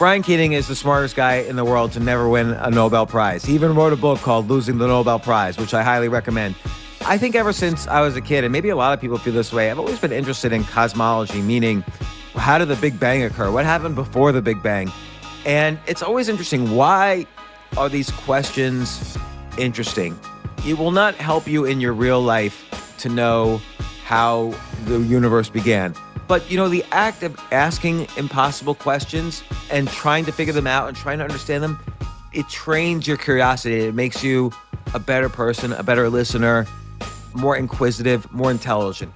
Brian Keating is the smartest guy in the world to never win a Nobel Prize. He even wrote a book called Losing the Nobel Prize, which I highly recommend. I think ever since I was a kid, and maybe a lot of people feel this way, I've always been interested in cosmology, meaning how did the Big Bang occur? What happened before the Big Bang? And it's always interesting why are these questions interesting? It will not help you in your real life to know how the universe began. But you know, the act of asking impossible questions and trying to figure them out and trying to understand them, it trains your curiosity. It makes you a better person, a better listener, more inquisitive, more intelligent.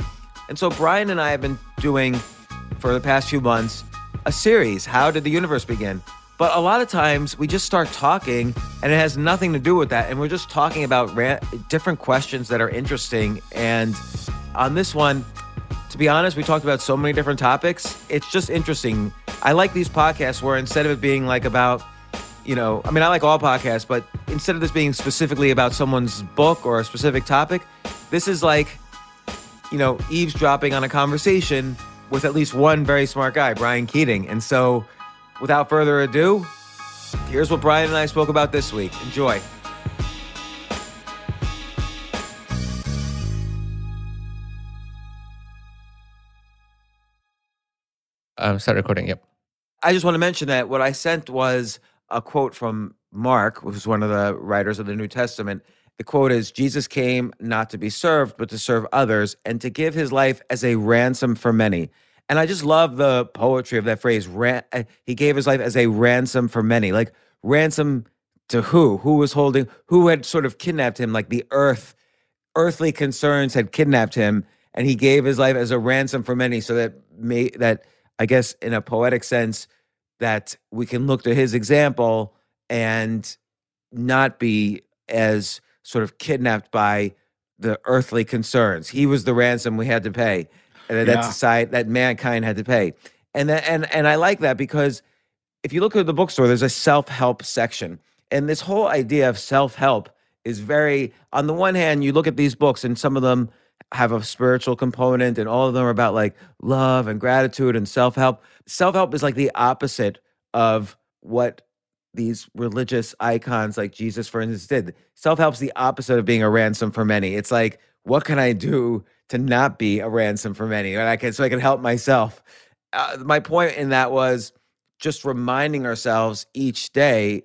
And so Brian and I have been doing for the past few months a series, How Did the Universe Begin? But a lot of times we just start talking and it has nothing to do with that. And we're just talking about different questions that are interesting. And on this one, to be honest, we talked about so many different topics. It's just interesting. I like these podcasts where instead of it being like about, you know, I mean, I like all podcasts, but instead of this being specifically about someone's book or a specific topic, this is like, you know, eavesdropping on a conversation with at least one very smart guy, Brian Keating. And so, without further ado, here's what Brian and I spoke about this week. Enjoy. Um, start recording. Yep. I just want to mention that what I sent was a quote from Mark, who's one of the writers of the New Testament. The quote is Jesus came not to be served, but to serve others and to give his life as a ransom for many. And I just love the poetry of that phrase. Ran- uh, he gave his life as a ransom for many. Like, ransom to who? Who was holding, who had sort of kidnapped him? Like the earth, earthly concerns had kidnapped him, and he gave his life as a ransom for many so that, may, that I guess, in a poetic sense, that we can look to his example and not be as sort of kidnapped by the earthly concerns. He was the ransom we had to pay, and that Yeah. society, that mankind had to pay. And that, and and I like that because if you look at the bookstore, there's a self-help section. And this whole idea of self-help is very on the one hand, you look at these books and some of them have a spiritual component and all of them are about like love and gratitude and self-help. Self-help is like the opposite of what these religious icons like Jesus, for instance, did. Self help's the opposite of being a ransom for many. It's like, what can I do to not be a ransom for many? And I can so I can help myself. Uh, my point in that was just reminding ourselves each day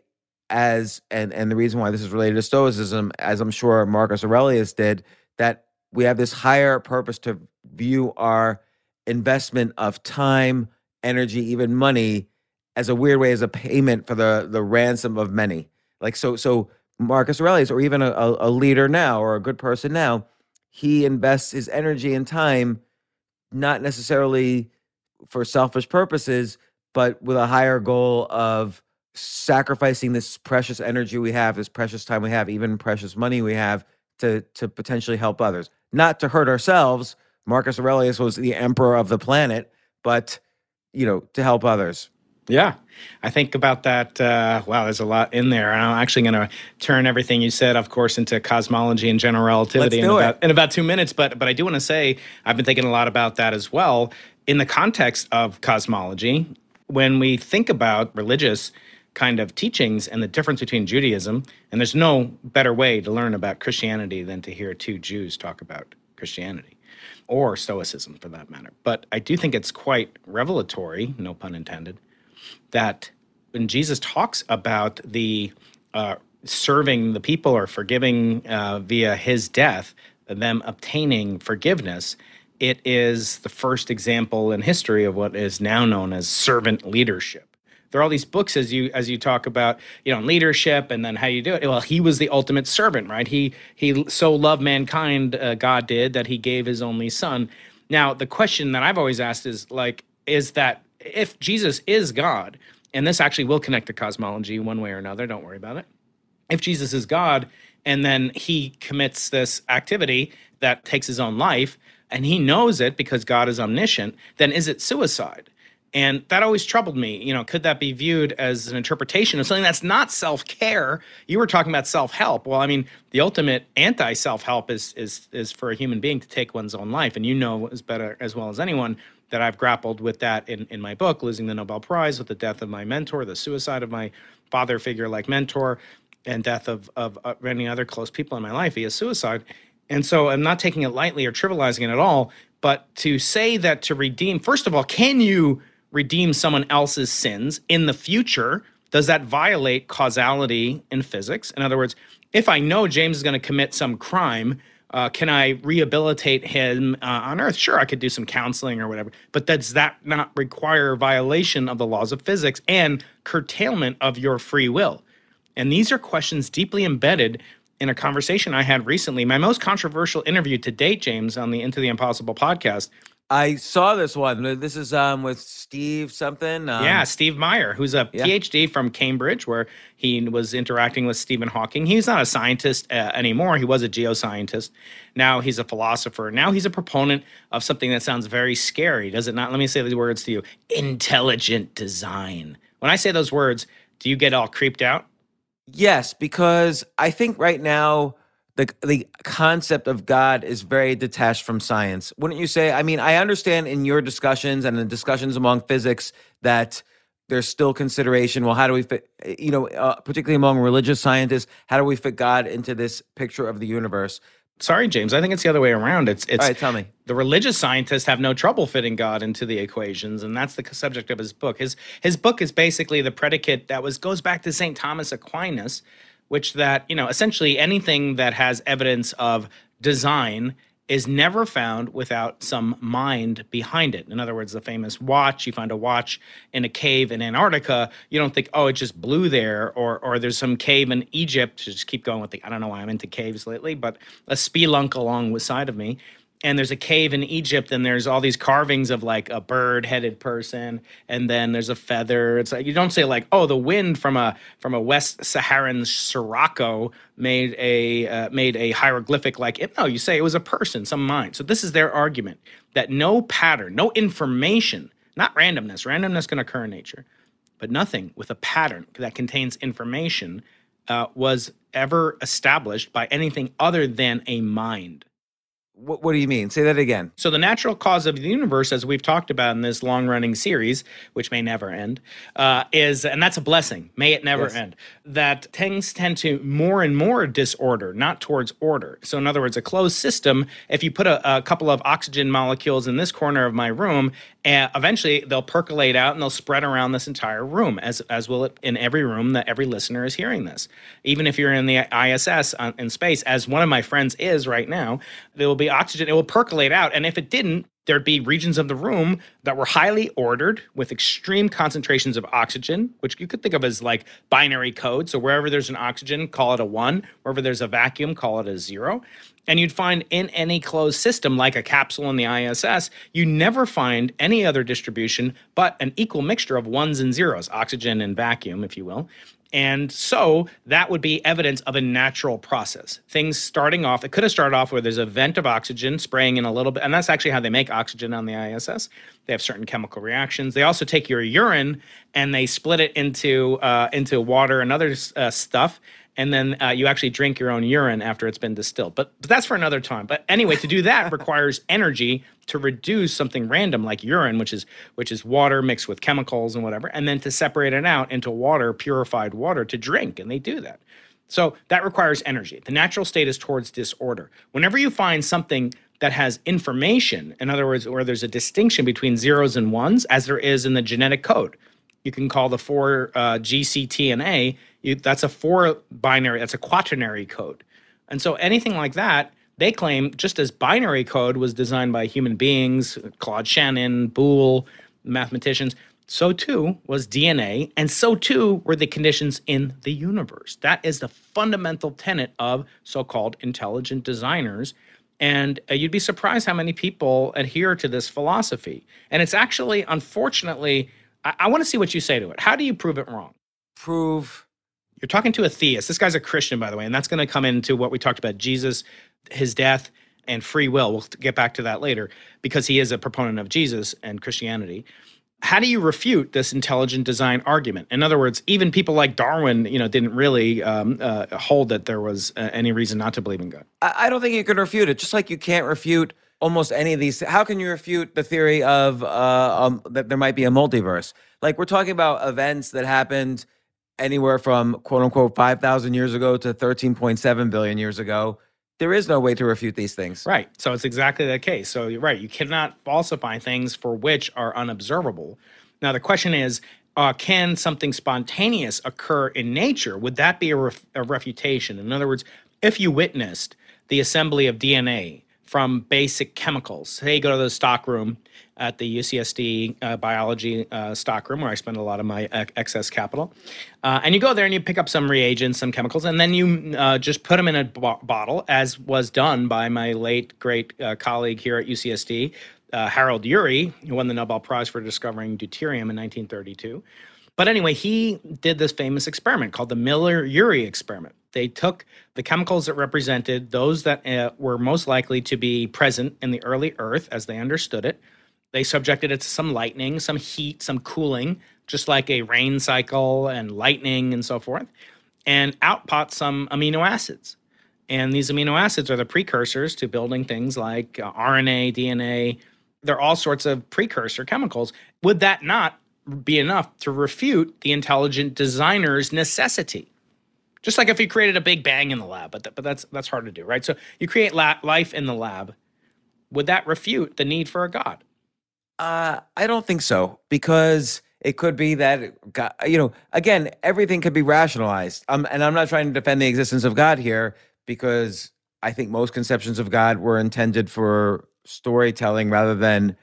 as and and the reason why this is related to stoicism as i'm sure marcus aurelius did that we have this higher purpose to view our investment of time energy even money as a weird way as a payment for the the ransom of many. Like so so Marcus Aurelius or even a, a leader now or a good person now, he invests his energy and time not necessarily for selfish purposes, but with a higher goal of sacrificing this precious energy we have, this precious time we have, even precious money we have to to potentially help others. Not to hurt ourselves. Marcus Aurelius was the emperor of the planet, but you know, to help others. Yeah, I think about that. Uh, wow, there's a lot in there. I'm actually going to turn everything you said, of course, into cosmology and general relativity in about, in about, two minutes. But but I do want to say I've been thinking a lot about that as well in the context of cosmology. When we think about religious kind of teachings and the difference between Judaism, and there's no better way to learn about Christianity than to hear two Jews talk about Christianity or Stoicism for that matter. But I do think it's quite revelatory, no pun intended that when Jesus talks about the uh, serving the people or forgiving uh, via his death, them obtaining forgiveness, it is the first example in history of what is now known as servant leadership. There are all these books as you as you talk about, you know, leadership and then how you do it. Well, he was the ultimate servant, right? He he so loved mankind, uh, God did that he gave his only son. Now, the question that I've always asked is like, is that if Jesus is God, and this actually will connect to cosmology one way or another, don't worry about it. If Jesus is God and then he commits this activity that takes his own life and he knows it because God is omniscient, then is it suicide? And that always troubled me. You know, could that be viewed as an interpretation of something that's not self care? You were talking about self help. Well, I mean, the ultimate anti self help is is is for a human being to take one's own life, and you know as better as well as anyone that I've grappled with that in, in my book, losing the Nobel Prize, with the death of my mentor, the suicide of my father figure like mentor, and death of, of uh, many other close people in my life via suicide. And so I'm not taking it lightly or trivializing it at all. But to say that to redeem, first of all, can you redeem someone else's sins in the future? Does that violate causality in physics? In other words, if I know James is going to commit some crime, uh, can I rehabilitate him uh, on Earth? Sure, I could do some counseling or whatever, but does that not require violation of the laws of physics and curtailment of your free will? And these are questions deeply embedded in a conversation I had recently. My most controversial interview to date, James, on the Into the Impossible podcast I saw this one. This is um with Steve something. Um, yeah, Steve Meyer, who's a yeah. PhD from Cambridge, where he was interacting with Stephen Hawking. He's not a scientist uh, anymore. He was a geoscientist. Now he's a philosopher. Now he's a proponent of something that sounds very scary, does it not? Let me say these words to you: intelligent design. When I say those words, do you get all creeped out? Yes, because I think right now the the concept of God is very detached from science. Wouldn't you say? I mean, I understand in your discussions and in discussions among physics that there's still consideration. Well, how do we fit? You know, uh, particularly among religious scientists, how do we fit God into this picture of the universe? Sorry, James. I think it's the other way around. It's it's. All right, tell me. The religious scientists have no trouble fitting God into the equations, and that's the subject of his book. His his book is basically the predicate that was goes back to Saint Thomas Aquinas which that you know essentially anything that has evidence of design is never found without some mind behind it. In other words, the famous watch, you find a watch in a cave in Antarctica, you don't think, oh, it just blew there, or or there's some cave in Egypt, just keep going with the I don't know why I'm into caves lately, but a spelunk along of me and there's a cave in Egypt, and there's all these carvings of like a bird-headed person, and then there's a feather. It's like you don't say like, oh, the wind from a from a West Saharan sirocco made a uh, made a hieroglyphic like it. No, you say it was a person, some mind. So this is their argument that no pattern, no information Not randomness. Randomness can occur in nature, but nothing with a pattern that contains information uh, was ever established by anything other than a mind. What, what, do you mean? Say that again. So, the natural cause of the universe, as we've talked about in this long running series, which may never end, uh, is, and that's a blessing, may it never yes. end, that things tend to more and more disorder, not towards order. So, in other words, a closed system, if you put a, a couple of oxygen molecules in this corner of my room and eventually they'll percolate out and they'll spread around this entire room as as will it in every room that every listener is hearing this even if you're in the iss uh, in space as one of my friends is right now there will be oxygen it will percolate out and if it didn't there'd be regions of the room that were highly ordered with extreme concentrations of oxygen, which you could think of as like binary code. So wherever there's an oxygen, call it a one. Wherever there's a vacuum, call it a zero. And you'd find in any closed system, like a capsule in the ISS, you never find any other distribution but an equal mixture of ones and zeros, oxygen and vacuum, if you will. And so that would be evidence of a natural process. Things starting off, it could have started off where there's a vent of oxygen spraying in a little bit. And that's actually how they make oxygen on the ISS. They have certain chemical reactions. They also take your urine and they split it into, uh, into water and other uh, stuff and then uh, you actually drink your own urine after it's been distilled. But, but that's for another time. But anyway, to do that requires energy to reduce something random like urine, which is which is water mixed with chemicals and whatever, and then to separate it out into water, purified water to drink, and they do that. So that requires energy. The natural state is towards disorder. Whenever you find something that has information, in other words, where there's a distinction between zeros and ones, as there is in the genetic code, you can call the four uh, GCTNA that's a four binary, that's a quaternary code. And so anything like that, they claim just as binary code was designed by human beings, Claude Shannon, Boole, mathematicians, so too was DNA, and so too were the conditions in the universe. That is the fundamental tenet of so called intelligent designers. And uh, you'd be surprised how many people adhere to this philosophy. And it's actually, unfortunately, I, I want to see what you say to it. How do you prove it wrong? Prove you're talking to a theist. This guy's a Christian, by the way, and that's going to come into what we talked about Jesus, his death, and free will. We'll get back to that later because he is a proponent of Jesus and Christianity. How do you refute this intelligent design argument? In other words, even people like Darwin, you know, didn't really um, uh, hold that there was uh, any reason not to believe in God. I don't think you can refute it. Just like you can't refute almost any of these. How can you refute the theory of uh, um, that there might be a multiverse? Like we're talking about events that happened anywhere from quote unquote 5,000 years ago to 13.7 billion years ago. There is no way to refute these things. Right. So it's exactly the case. So you're right. You cannot falsify things for which are unobservable. Now, the question is uh, can something spontaneous occur in nature? Would that be a, ref- a refutation? In other words, if you witnessed the assembly of DNA from basic chemicals, say you go to the stock room at the UCSD uh, biology uh, stockroom where I spend a lot of my excess capital. Uh, and you go there and you pick up some reagents, some chemicals, and then you uh, just put them in a b- bottle, as was done by my late great uh, colleague here at UCSD, uh, Harold Urey, who won the Nobel Prize for discovering deuterium in 1932. But anyway, he did this famous experiment called the Miller Urey experiment. They took the chemicals that represented those that uh, were most likely to be present in the early Earth as they understood it, they subjected it to some lightning, some heat, some cooling, just like a rain cycle and lightning and so forth, and output some amino acids. And these amino acids are the precursors to building things like uh, RNA, DNA. They're all sorts of precursor chemicals. Would that not be enough to refute the intelligent designer's necessity? Just like if you created a big bang in the lab, but, th- but that's that's hard to do, right? So you create life in the lab. Would that refute the need for a god? Uh, I don't think so because it could be that God, you know, again, everything could be rationalized. Um, and I'm not trying to defend the existence of God here because I think most conceptions of God were intended for storytelling rather than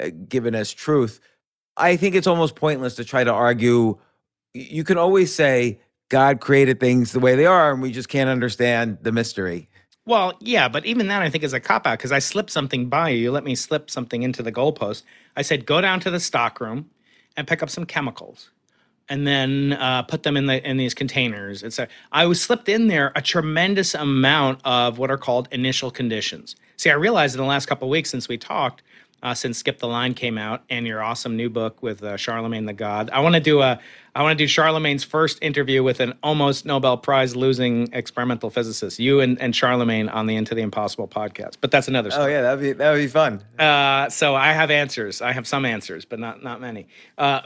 uh, given as truth. I think it's almost pointless to try to argue. You can always say God created things the way they are, and we just can't understand the mystery. Well, yeah, but even that I think is a cop out because I slipped something by you. You let me slip something into the goalpost. I said, go down to the stockroom and pick up some chemicals and then uh, put them in the in these containers. It's a, I was slipped in there a tremendous amount of what are called initial conditions. See, I realized in the last couple weeks since we talked uh, since Skip the Line came out and your awesome new book with uh, Charlemagne the God. I want to do a I want to do Charlemagne's first interview with an almost Nobel Prize losing experimental physicist. You and, and Charlemagne on the Into the Impossible podcast. But that's another. Oh, story. Oh yeah, that'd be that'd be fun. Uh, so I have answers. I have some answers, but not not many. Uh,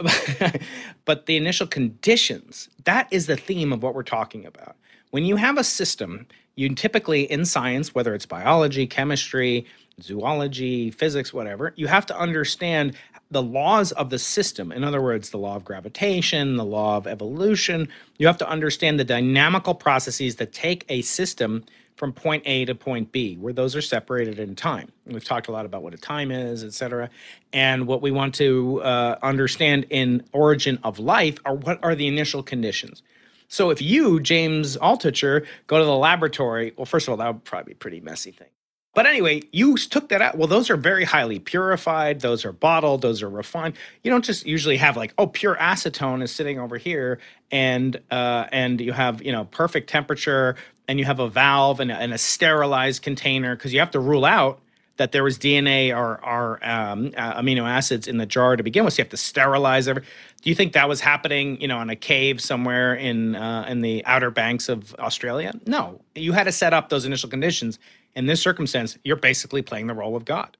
but the initial conditions that is the theme of what we're talking about. When you have a system, you typically in science, whether it's biology, chemistry, zoology, physics, whatever, you have to understand the laws of the system. In other words, the law of gravitation, the law of evolution. You have to understand the dynamical processes that take a system from point A to point B, where those are separated in time. We've talked a lot about what a time is, et cetera. And what we want to uh, understand in origin of life are what are the initial conditions. So if you, James Altucher, go to the laboratory, well, first of all, that would probably be a pretty messy thing. But anyway, you took that out. Well, those are very highly purified. Those are bottled. Those are refined. You don't just usually have like, oh, pure acetone is sitting over here, and uh, and you have you know perfect temperature, and you have a valve and a, and a sterilized container because you have to rule out that there was DNA or, or um, uh, amino acids in the jar to begin with. So you have to sterilize every. Do you think that was happening, you know, in a cave somewhere in uh, in the outer banks of Australia? No, you had to set up those initial conditions in this circumstance, you're basically playing the role of God.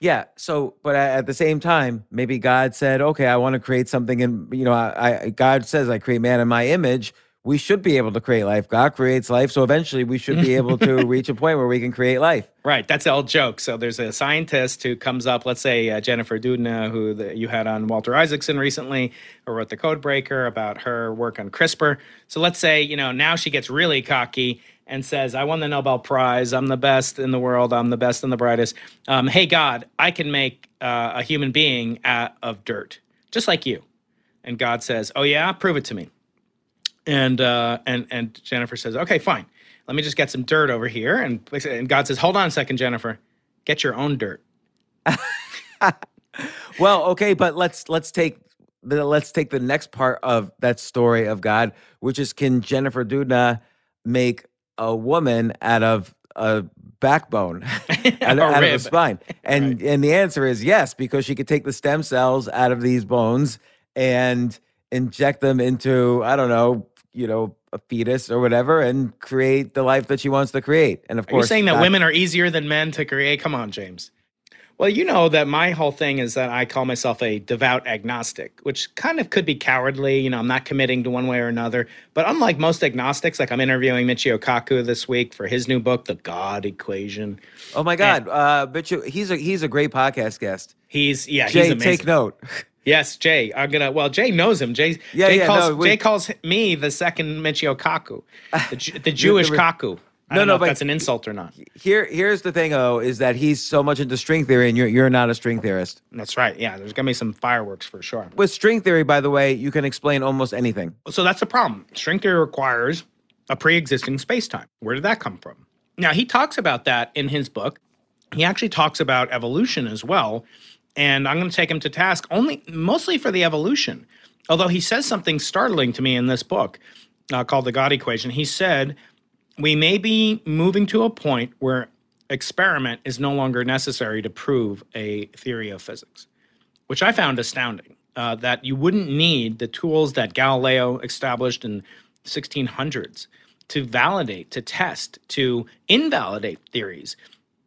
Yeah. So, but at the same time, maybe God said, "Okay, I want to create something." And you know, I, I God says, "I create man in my image." We should be able to create life. God creates life, so eventually we should be able to reach a point where we can create life. Right. That's the old joke. So there's a scientist who comes up. Let's say uh, Jennifer Doudna, who the, you had on Walter Isaacson recently, who wrote the Codebreaker about her work on CRISPR. So let's say you know now she gets really cocky and says, I won the Nobel Prize. I'm the best in the world. I'm the best and the brightest. Um, hey, God, I can make uh, a human being out of dirt, just like you. And God says, Oh, yeah, prove it to me. And, uh, and, and Jennifer says, Okay, fine. Let me just get some dirt over here. And, and God says, Hold on a second, Jennifer. Get your own dirt. well, okay, but let's let's take the let's take the next part of that story of God, which is can Jennifer Doudna make a woman out of a backbone out, out of the spine. And right. and the answer is yes because she could take the stem cells out of these bones and inject them into i don't know you know a fetus or whatever and create the life that she wants to create. And of are course you saying that, that women are easier than men to create? Come on james well, you know that my whole thing is that I call myself a devout agnostic, which kind of could be cowardly. You know, I'm not committing to one way or another. But unlike most agnostics, like I'm interviewing Michio Kaku this week for his new book, The God Equation. Oh my God, and, uh, Michio, he's a he's a great podcast guest. He's yeah, Jay, he's amazing. take note. Yes, Jay. I'm gonna. Well, Jay knows him. Jay. Yeah, Jay yeah. Calls, no, we, Jay calls me the second Michio Kaku, the, the Jewish Kaku. I no, no, but that's an insult or not. Here, here's the thing, though, is that he's so much into string theory, and you're you're not a string theorist. That's right. Yeah, there's gonna be some fireworks for sure. With string theory, by the way, you can explain almost anything. So that's the problem. String theory requires a pre-existing space-time. Where did that come from? Now he talks about that in his book. He actually talks about evolution as well, and I'm going to take him to task only mostly for the evolution. Although he says something startling to me in this book uh, called the God equation. He said we may be moving to a point where experiment is no longer necessary to prove a theory of physics, which I found astounding. Uh, that you wouldn't need the tools that Galileo established in 1600s to validate, to test, to invalidate theories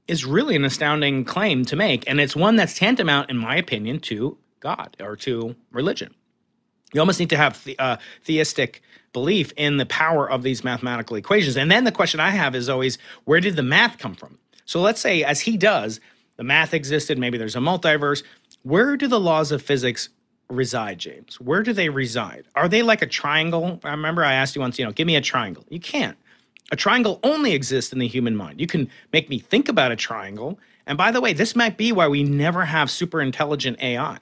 is really an astounding claim to make. And it's one that's tantamount, in my opinion, to God or to religion. You almost need to have the, uh, theistic belief in the power of these mathematical equations. And then the question I have is always where did the math come from? So let's say, as he does, the math existed, maybe there's a multiverse. Where do the laws of physics reside, James? Where do they reside? Are they like a triangle? I remember I asked you once, you know, give me a triangle. You can't. A triangle only exists in the human mind. You can make me think about a triangle. And by the way, this might be why we never have super intelligent AI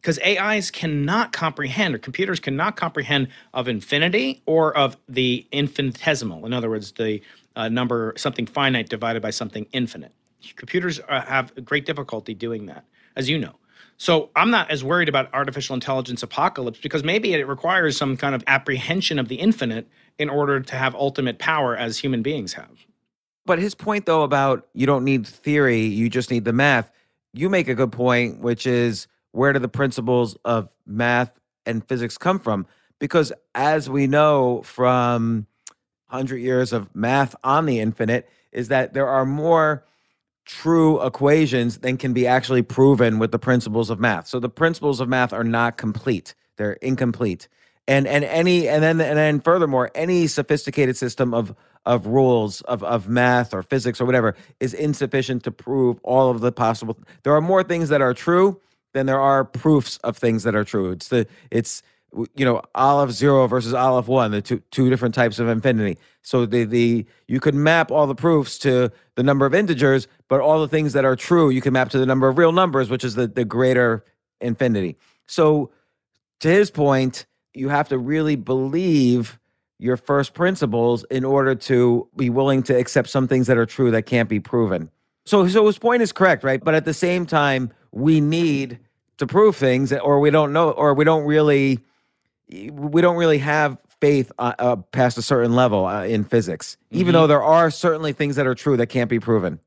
because AIs cannot comprehend, or computers cannot comprehend of infinity or of the infinitesimal. In other words, the uh, number something finite divided by something infinite. Computers uh, have great difficulty doing that, as you know. So I'm not as worried about artificial intelligence apocalypse because maybe it requires some kind of apprehension of the infinite in order to have ultimate power as human beings have. But his point, though, about you don't need theory, you just need the math you make a good point, which is where do the principles of math and physics come from? Because as we know from 100 years of math on the infinite, is that there are more true equations than can be actually proven with the principles of math. So the principles of math are not complete. They're incomplete. And and any and then and then furthermore, any sophisticated system of of rules of, of math or physics or whatever is insufficient to prove all of the possible there are more things that are true than there are proofs of things that are true. It's the it's you know Aleph zero versus Aleph one, the two two different types of infinity. So the the you could map all the proofs to the number of integers, but all the things that are true you can map to the number of real numbers, which is the the greater infinity. So to his point, you have to really believe your first principles in order to be willing to accept some things that are true that can't be proven. So so his point is correct, right? But at the same time, we need to prove things or we don't know or we don't really we don't really have faith uh, uh, past a certain level uh, in physics, even mm-hmm. though there are certainly things that are true that can't be proven.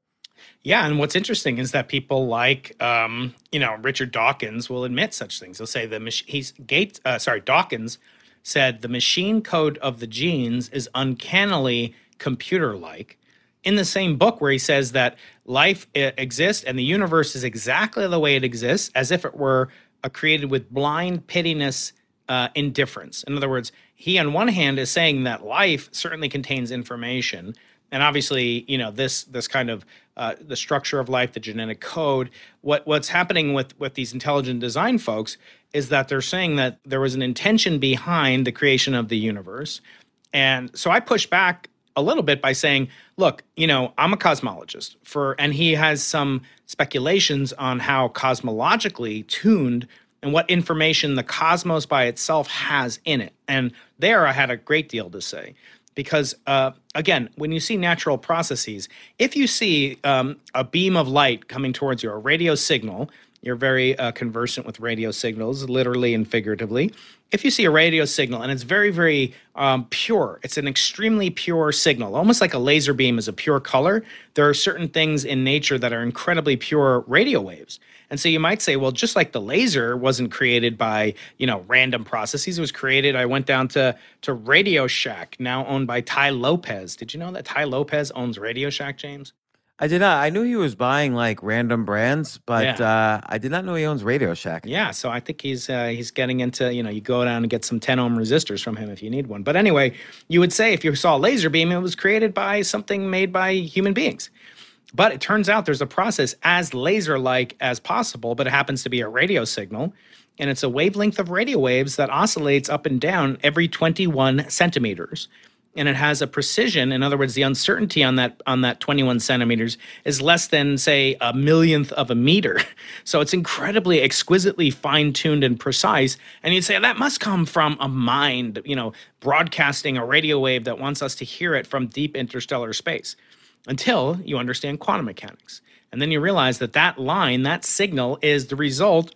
Yeah, and what's interesting is that people like, um, you know, Richard Dawkins will admit such things. He'll say the mach- he's Gates, uh, sorry, Dawkins said the machine code of the genes is uncannily computer-like. In the same book, where he says that life exists and the universe is exactly the way it exists, as if it were uh, created with blind pittiness uh, indifference. In other words, he on one hand is saying that life certainly contains information, and obviously, you know this this kind of uh, the structure of life, the genetic code. What what's happening with with these intelligent design folks is that they're saying that there was an intention behind the creation of the universe, and so I push back a little bit by saying, look, you know, I'm a cosmologist for, and he has some speculations on how cosmologically tuned and what information the cosmos by itself has in it. And there I had a great deal to say. Because uh, again, when you see natural processes, if you see um, a beam of light coming towards you, a radio signal, you're very uh, conversant with radio signals, literally and figuratively. If you see a radio signal and it's very, very um, pure, it's an extremely pure signal, almost like a laser beam is a pure color. There are certain things in nature that are incredibly pure radio waves. And so you might say, well, just like the laser wasn't created by, you know, random processes, it was created. I went down to to Radio Shack, now owned by Tai Lopez. Did you know that Tai Lopez owns Radio Shack, James? I did not. I knew he was buying like random brands, but yeah. uh, I did not know he owns Radio Shack. Yeah, so I think he's uh, he's getting into you know you go down and get some 10 ohm resistors from him if you need one. But anyway, you would say if you saw a laser beam, it was created by something made by human beings. But it turns out there's a process as laser like as possible, but it happens to be a radio signal. And it's a wavelength of radio waves that oscillates up and down every 21 centimeters. And it has a precision. In other words, the uncertainty on that on that 21 centimeters is less than, say, a millionth of a meter. So it's incredibly exquisitely fine-tuned and precise. And you'd say that must come from a mind, you know, broadcasting a radio wave that wants us to hear it from deep interstellar space until you understand quantum mechanics. And then you realize that that line, that signal, is the result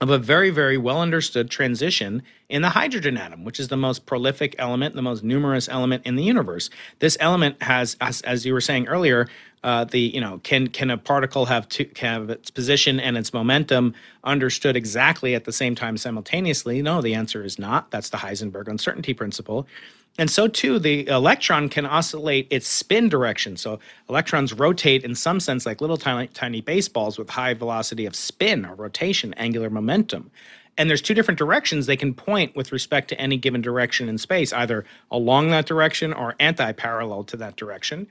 of a very, very well understood transition in the hydrogen atom, which is the most prolific element, the most numerous element in the universe. This element has, as, as you were saying earlier, uh, the you know can can a particle have two, have its position and its momentum understood exactly at the same time simultaneously? No, the answer is not. That's the Heisenberg uncertainty principle. And so too, the electron can oscillate its spin direction. So electrons rotate in some sense like little tiny, tiny baseballs with high velocity of spin or rotation, angular momentum. And there's two different directions they can point with respect to any given direction in space, either along that direction or anti-parallel to that direction.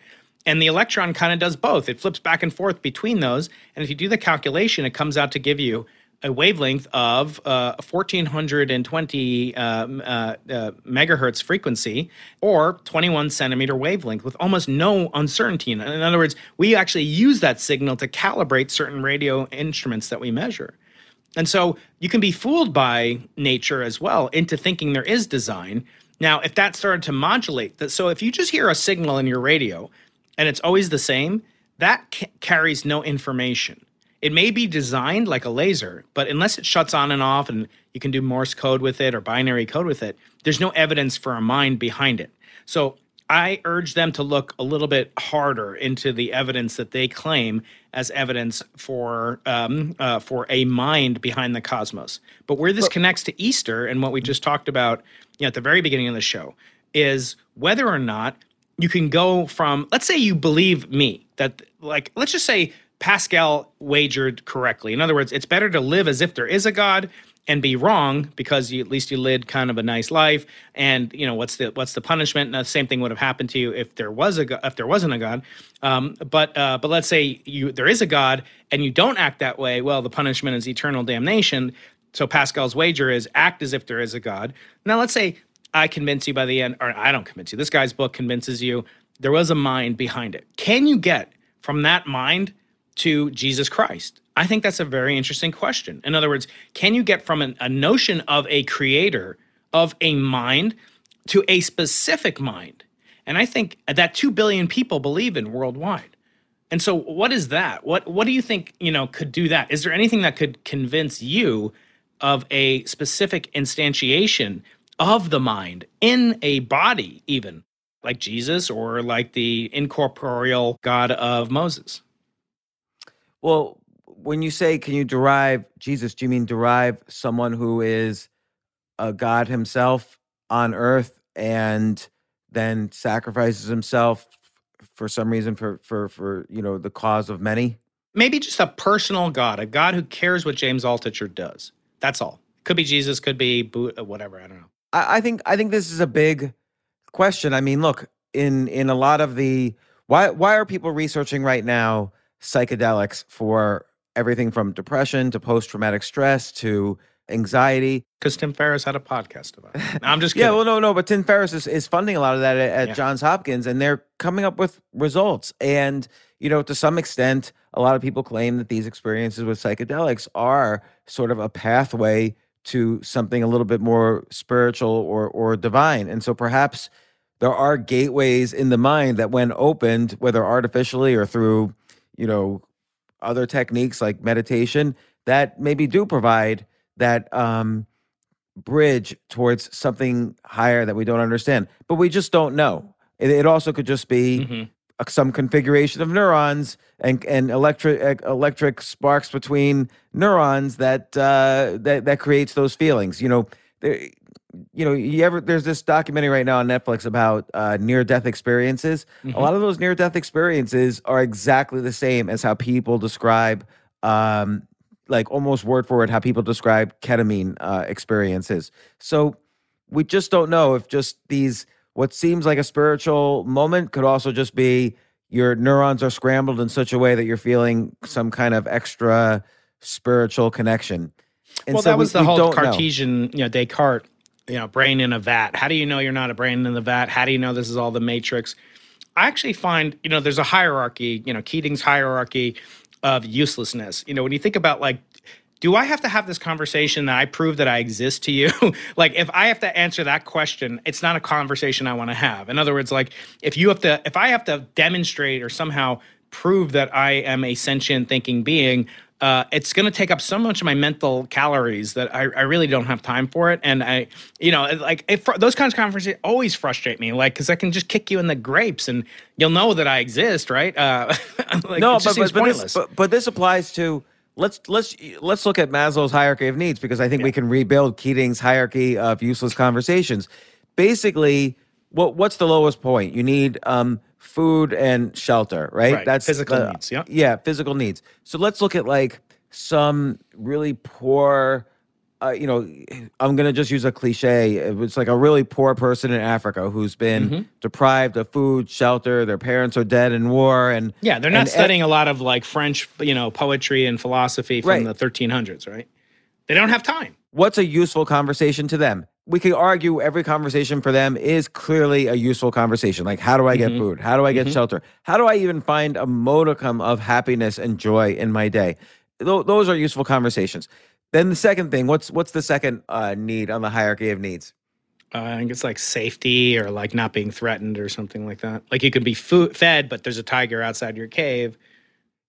And the electron kind of does both. It flips back and forth between those. And if you do the calculation, it comes out to give you a wavelength of uh, 1420 uh, uh, uh, megahertz frequency or 21 centimeter wavelength with almost no uncertainty. In other words, we actually use that signal to calibrate certain radio instruments that we measure. And so you can be fooled by nature as well into thinking there is design. Now, if that started to modulate, that, so if you just hear a signal in your radio and it's always the same, that ca- carries no information. It may be designed like a laser, but unless it shuts on and off and you can do Morse code with it or binary code with it, there's no evidence for a mind behind it. So I urge them to look a little bit harder into the evidence that they claim as evidence for um, uh, for a mind behind the cosmos. But where this connects to Easter and what we just talked about you know, at the very beginning of the show is whether or not you can go from let's say you believe me that like let's just say Pascal wagered correctly. In other words, it's better to live as if there is a God and be wrong because you, at least you lived kind of a nice life. And you know what's the what's the punishment? And the same thing would have happened to you if there was a if there wasn't a god. Um, but uh, but let's say you there is a god and you don't act that way well the punishment is eternal damnation. So pascal's wager is act as if there is a god. Now let's say i convince you by the end or i don't convince you this guy's book convinces you there was a mind behind it. Can you get from that mind to jesus christ I think that's a very interesting question. In other words, can you get from an, a notion of a creator, of a mind, to a specific mind? And I think that 2 billion people believe in worldwide. And so what is that? What what do you think, you know, could do that? Is there anything that could convince you of a specific instantiation of the mind in a body even, like Jesus or like the incorporeal God of Moses? Well, when you say can you derive Jesus, do you mean derive someone who is a God himself on earth and then sacrifices himself for some reason for for for you know the cause of many? Maybe just a personal God, a God who cares what James Altucher does. That's all. Could be Jesus, could be uh, whatever. I don't know. I, I think I think this is a big question. I mean, look in in a lot of the why why are people researching right now psychedelics for everything from depression to post traumatic stress to anxiety. Because Tim Ferriss had a podcast about it. I'm just kidding. yeah, well, no, no, but Tim Ferriss is, is funding a lot of that at, at yeah. Johns Hopkins, and they're coming up with results. And, you know, to some extent, a lot of people claim that these experiences with psychedelics are sort of a pathway to something a little bit more spiritual or or divine. And so perhaps there are gateways in the mind that when opened, whether artificially or through, you know, other techniques like meditation that maybe do provide that um, bridge towards something higher that we don't understand, but we just don't know. It, it also could just be mm-hmm. some configuration of neurons and and electric electric sparks between neurons that uh, that that creates those feelings. You know, you know, you ever there's this documentary right now on Netflix about uh, near death experiences. Mm-hmm. A lot of those near death experiences are exactly the same as how people describe, um, like almost word for word, how people describe ketamine uh, experiences. So we just don't know if just these what seems like a spiritual moment could also just be your neurons are scrambled in such a way that you're feeling some kind of extra spiritual connection. And well, so that was we, the whole Cartesian, know. you know, Descartes you know, brain in a vat. How do you know you're not a brain in the vat? How do you know this is all the matrix? I actually find, you know, there's a hierarchy, you know, Keating's hierarchy of uselessness. You know, when you think about like, do I have to have this conversation that I prove that I exist to you? like, if I have to answer that question, it's not a conversation I want to have. In other words, like, if you have to, if I have to demonstrate or somehow prove that I am a sentient thinking being, uh, it's going to take up so much of my mental calories that I, I, really don't have time for it. And I, you know, like if, those kinds of conversations always frustrate me, like because I can just kick you in the grapes and you'll know that I exist, right? Uh, like, no, but but, but, this, but, but this applies to let's let's let's look at Maslow's hierarchy of needs because I think yeah. we can rebuild Keating's hierarchy of useless conversations. Basically, what what's the lowest point? You need um, food and shelter, right? right. That's physical uh, needs. Yeah. Yeah, physical needs. So let's look at like some really poor. Uh, you know, I'm gonna just use a cliche. It's like a really poor person in Africa who's been mm-hmm. deprived of food, shelter. Their parents are dead in war, and yeah, they're not and, studying and, a lot of like French, you know, poetry and philosophy from right. the 1300s, right? They don't have time. What's a useful conversation to them? We could argue every conversation for them is clearly a useful conversation. Like, how do I get mm-hmm. food? How do I get mm-hmm. shelter? How do I even find a modicum of happiness and joy in my day? Th- those are useful conversations. Then the second thing, what's what's the second uh, need on the hierarchy of needs? Uh, I think it's like safety or like not being threatened or something like that. Like you can be food fed, but there's a tiger outside your cave.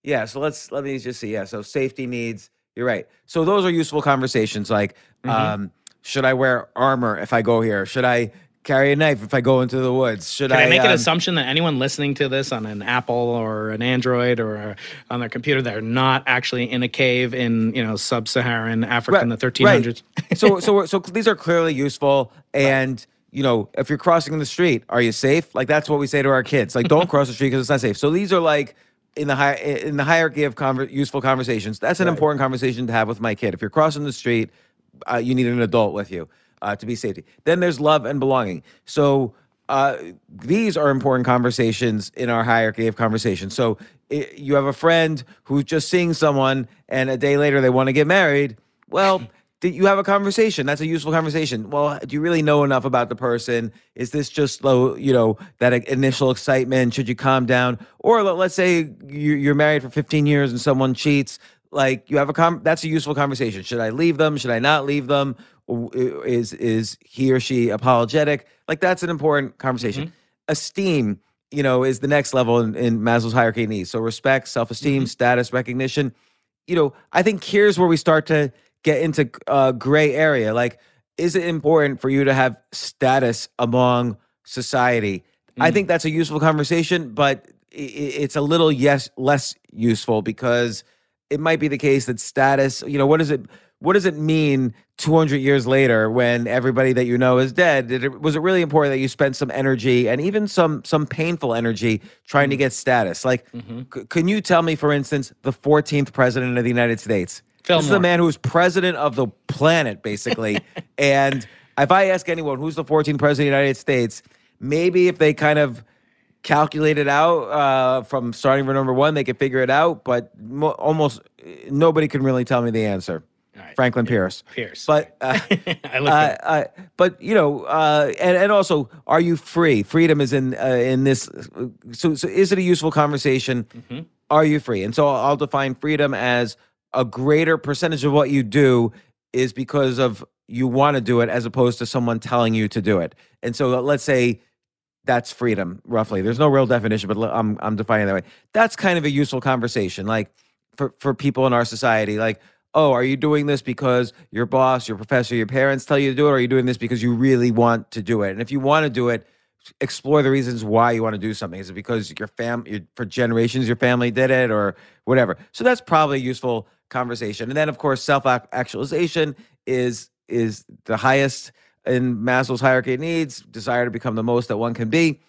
Yeah. So let's let me just see. Yeah. So safety needs. You're right. So those are useful conversations. Like. Mm-hmm. um should I wear armor if I go here? Should I carry a knife if I go into the woods? Should Can I, I make an um, assumption that anyone listening to this on an Apple or an Android or on their computer, they're not actually in a cave in you know sub-Saharan Africa in the 1300s? Right. so so so these are clearly useful and. You know, if you're crossing the street, are you safe? Like that's what we say to our kids. Like, don't cross the street because it's not safe. So these are like in the high in the hierarchy of conver- useful conversations. That's an important conversation to have with my kid. If you're crossing the street, uh, you need an adult with you uh, to be safety. Then there's love and belonging. So uh, these are important conversations in our hierarchy of conversation. So i you have a friend who's just seeing someone, and a day later they want to get married. Well. You have a conversation? That's a useful conversation. Well, do you really know enough about the person? Is this just low, you know, that initial excitement? Should you calm down? Or let's say you're married for 15 years and someone cheats. Like you have a com, that's a useful conversation. Should I leave them? Should I not leave them? Is is he or she apologetic? Like that's an important conversation. Mm-hmm. Esteem, you know, is the next level in, in Maslow's hierarchy of needs. So respect, self esteem, mm-hmm. status, recognition. You know, I think here's where we start to get into a gray area. Like, is it important for you to have status among society? Mm. I think that's a useful conversation, but it's a little yes less useful because it might be the case that status. You know, what does it what does it mean 200 years later when everybody that you know is dead it, was it really important that you spent some energy and even some some painful energy trying mm-hmm. to get status like mm-hmm. c- can you tell me for instance the 14th president of the united states Fillmore. This is the man who's president of the planet, basically. and if I ask anyone who's the 14th president of the United States, maybe if they kind of calculate it out uh, from starting from number one, they could figure it out. But mo- almost nobody can really tell me the answer. Right. Franklin Pierce. Pierce. But uh, I look uh, uh, but you know, uh, and and also, are you free? Freedom is in uh, in this. So, so is it a useful conversation? Mm-hmm. Are you free? And so I'll define freedom as a greater percentage of what you do is because of you want to do it as opposed to someone telling you to do it. And so let's say that's freedom roughly. There's no real definition, but I'm I'm defining that way. That's kind of a useful conversation like for for people in our society like oh, are you doing this because your boss, your professor, your parents tell you to do it? Or are you doing this because you really want to do it? And if you want to do it, explore the reasons why you want to do something. Is it because your fam, for generations, your family did it, or whatever? So that's probably a useful conversation. And then, of course, self actualization is is the highest in Maslow's hierarchy of needs. Desire to become the most that one can be.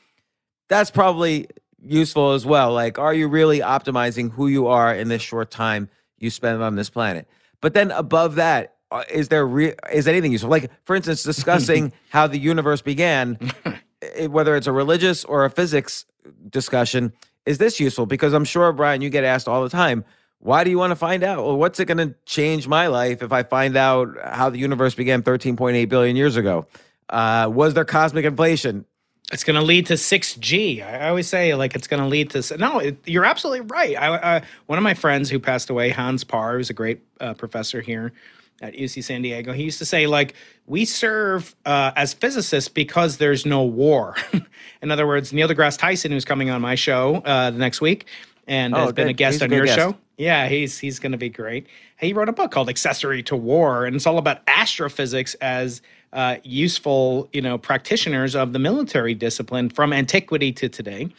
That's probably useful as well. Like, are you really optimizing who you are in this short time you spend on this planet? But then above that, uh, there re- is anything useful? Like, for instance, discussing how the universe began, whether it's a religious or a physics discussion. Is this useful? Because I'm sure, Brian, you get asked all the time why do you want to find out? Well, what's it going to change my life if I find out how the universe began 13.8 billion years ago? Uh, was there cosmic inflation? It's going to lead to 6G. I always say, like, it's going to lead to. No, it, you're absolutely right. I, one of my friends who passed away, Hans Paar, who's a great uh, professor here at UC San Diego, he used to say, like, we serve uh, as physicists because there's no war. In other words, Neil deGrasse Tyson, who's coming on my show uh, the next week, and oh, has been a guest on a your guest. show. Yeah, he's he's going to be great. He wrote a book called Accessory to War, and it's all about astrophysics as uh, useful, you know, practitioners of the military discipline from antiquity to today.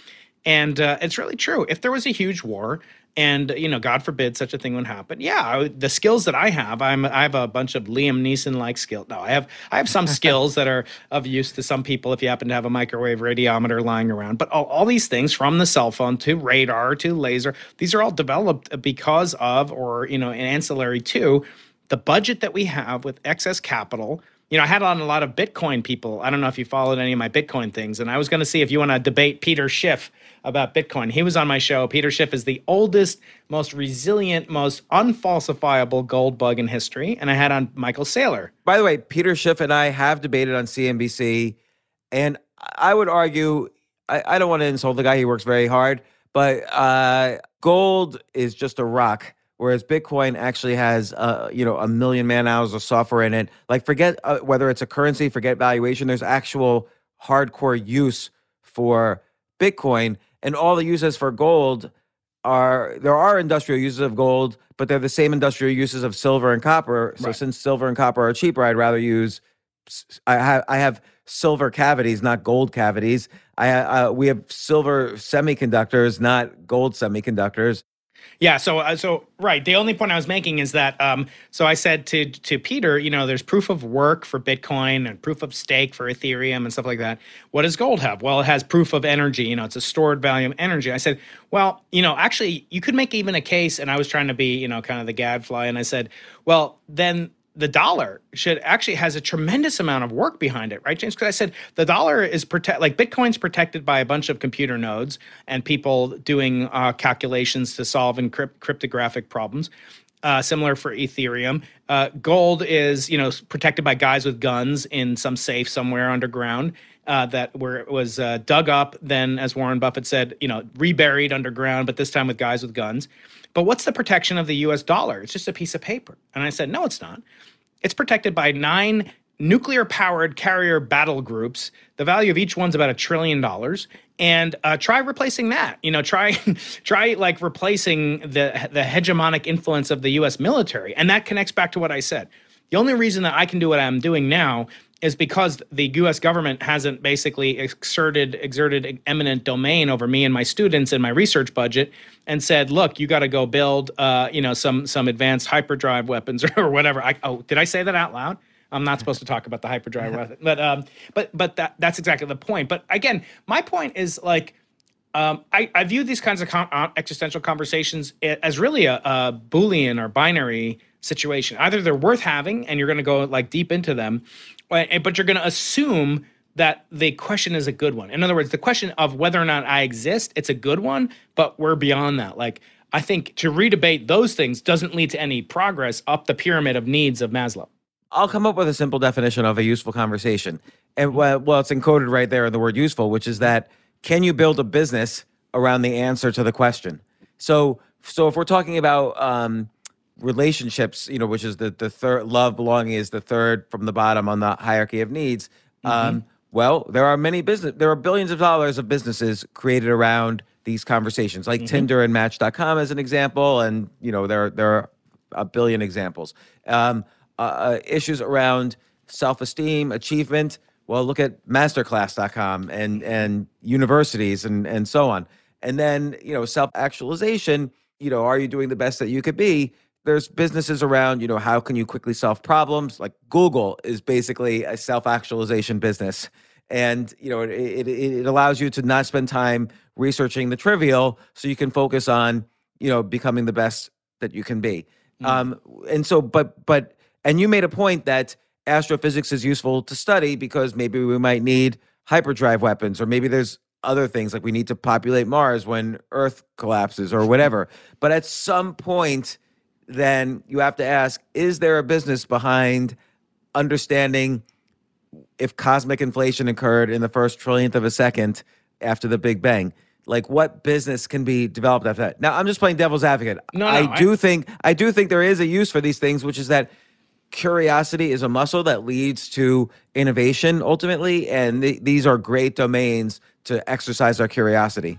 And uh, it's really true. If there was a huge war, and you know god forbid such a thing would happen. Yeah the skills that i have i'm i have a bunch of liam neeson like skills no i have i have some skills that are of use to some people if you happen to have a microwave radiometer lying around. But all, all these things from the cell phone to radar to laser these are all developed because of or you know an ancillary to the budget that we have with excess capital. You know, I had on a lot of Bitcoin people. I don't know if you followed any of my Bitcoin things, and I was going to see if you want to debate Peter Schiff about Bitcoin. He was on my show. Peter Schiff is the oldest, most resilient, most unfalsifiable gold bug in history. And I had on Michael Saylor. By the way, Peter Schiff and I have debated on CNBC, and I would argue I, I don't want to insult the guy. He works very hard, but uh, gold is just a rock whereas Bitcoin actually has uh, you know a million man hours of software in it. Like forget uh, whether it's a currency, forget valuation. There's actual hardcore use for Bitcoin, and all the uses for gold are there are industrial uses of gold, but they're the same industrial uses of silver and copper. So right. since silver and copper are cheaper, I'd rather use. I have I have silver cavities, not gold cavities. I uh, we have silver semiconductors, not gold semiconductors. Yeah. So, uh, so right. The only point I was making is that. Um, so I said to to Peter, you know, there's proof of work for Bitcoin and proof of stake for Ethereum and stuff like that. What does gold have? Well, it has proof of energy. You know, it's a stored value of energy. I said, well, you know, actually, you could make even a case. And I was trying to be, you know, kind of the gadfly, and I said, well, then the dollar should actually has a tremendous amount of work behind it, right, James? Because I said the dollar is protect like Bitcoin's protected by a bunch of computer nodes and people doing uh, calculations to solve encrypt- cryptographic problems. Uh, similar for Ethereum. Uh, gold is, you know, protected by guys with guns in some safe somewhere underground. Uh, that where it was uh, dug up, then, as Warren Buffett said, you know, reburied underground, but this time with guys with guns. But what's the protection of the US dollar? It's just a piece of paper. And I said, no, it's not. It's protected by nine nuclear powered carrier battle groups. The value of each one's about a trillion dollars. And uh, try replacing that. You know, try try like replacing the the hegemonic influence of the U.S. military, and that connects back to what I said. The only reason that I can do what I'm doing now is because the U.S. government hasn't basically exerted exerted eminent domain over me and my students and my research budget, and said, "Look, you got to go build, uh, you know, some some advanced hyperdrive weapons or whatever." I, oh, did I say that out loud? I'm not supposed to talk about the hyperdrive weapon, but um, but but that that's exactly the point. But again, my point is like. Um, I, I view these kinds of con- uh, existential conversations as really a, a Boolean or binary situation. Either they're worth having and you're going to go like deep into them, but you're going to assume that the question is a good one. In other words, the question of whether or not I exist, it's a good one, but we're beyond that. Like, I think to redebate those things doesn't lead to any progress up the pyramid of needs of Maslow. I'll come up with a simple definition of a useful conversation. And well, well, it's encoded right there in the word useful, which is that can you build a business around the answer to the question? So, so if we're talking about um, relationships, you know, which is the the third love belonging is the third from the bottom on the hierarchy of needs. Mm-hmm. Um, well, there are many business there are billions of dollars of businesses created around these conversations, like mm-hmm. Tinder and Match.com as an example, and you know there there are a billion examples. Um, uh, uh issues around self-esteem, achievement. Well, look at masterclass.com and and universities and and so on. And then, you know, self-actualization, you know, are you doing the best that you could be? There's businesses around, you know, how can you quickly solve problems? Like Google is basically a self-actualization business. And, you know, it, it, it allows you to not spend time researching the trivial so you can focus on, you know, becoming the best that you can be. Mm. Um, and so, but, but, and you made a point that astrophysics is useful to study because maybe we might need hyperdrive weapons or maybe there's other things like we need to populate Mars when Earth collapses or whatever. But at some point, then you have to ask is there a business behind understanding if cosmic inflation occurred in the first trillionth of a second after the Big Bang? Like what business can be developed after that? Now I'm just playing devil's advocate. No, no I do I... think I do think there is a use for these things, which is that curiosity is a muscle that leads to innovation ultimately, and th- these are great domains to exercise our curiosity.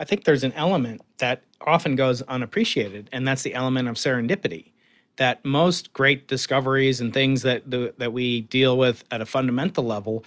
I think there's an element that often goes unappreciated, and that's the element of serendipity. That most great discoveries and things that the, that we deal with at a fundamental level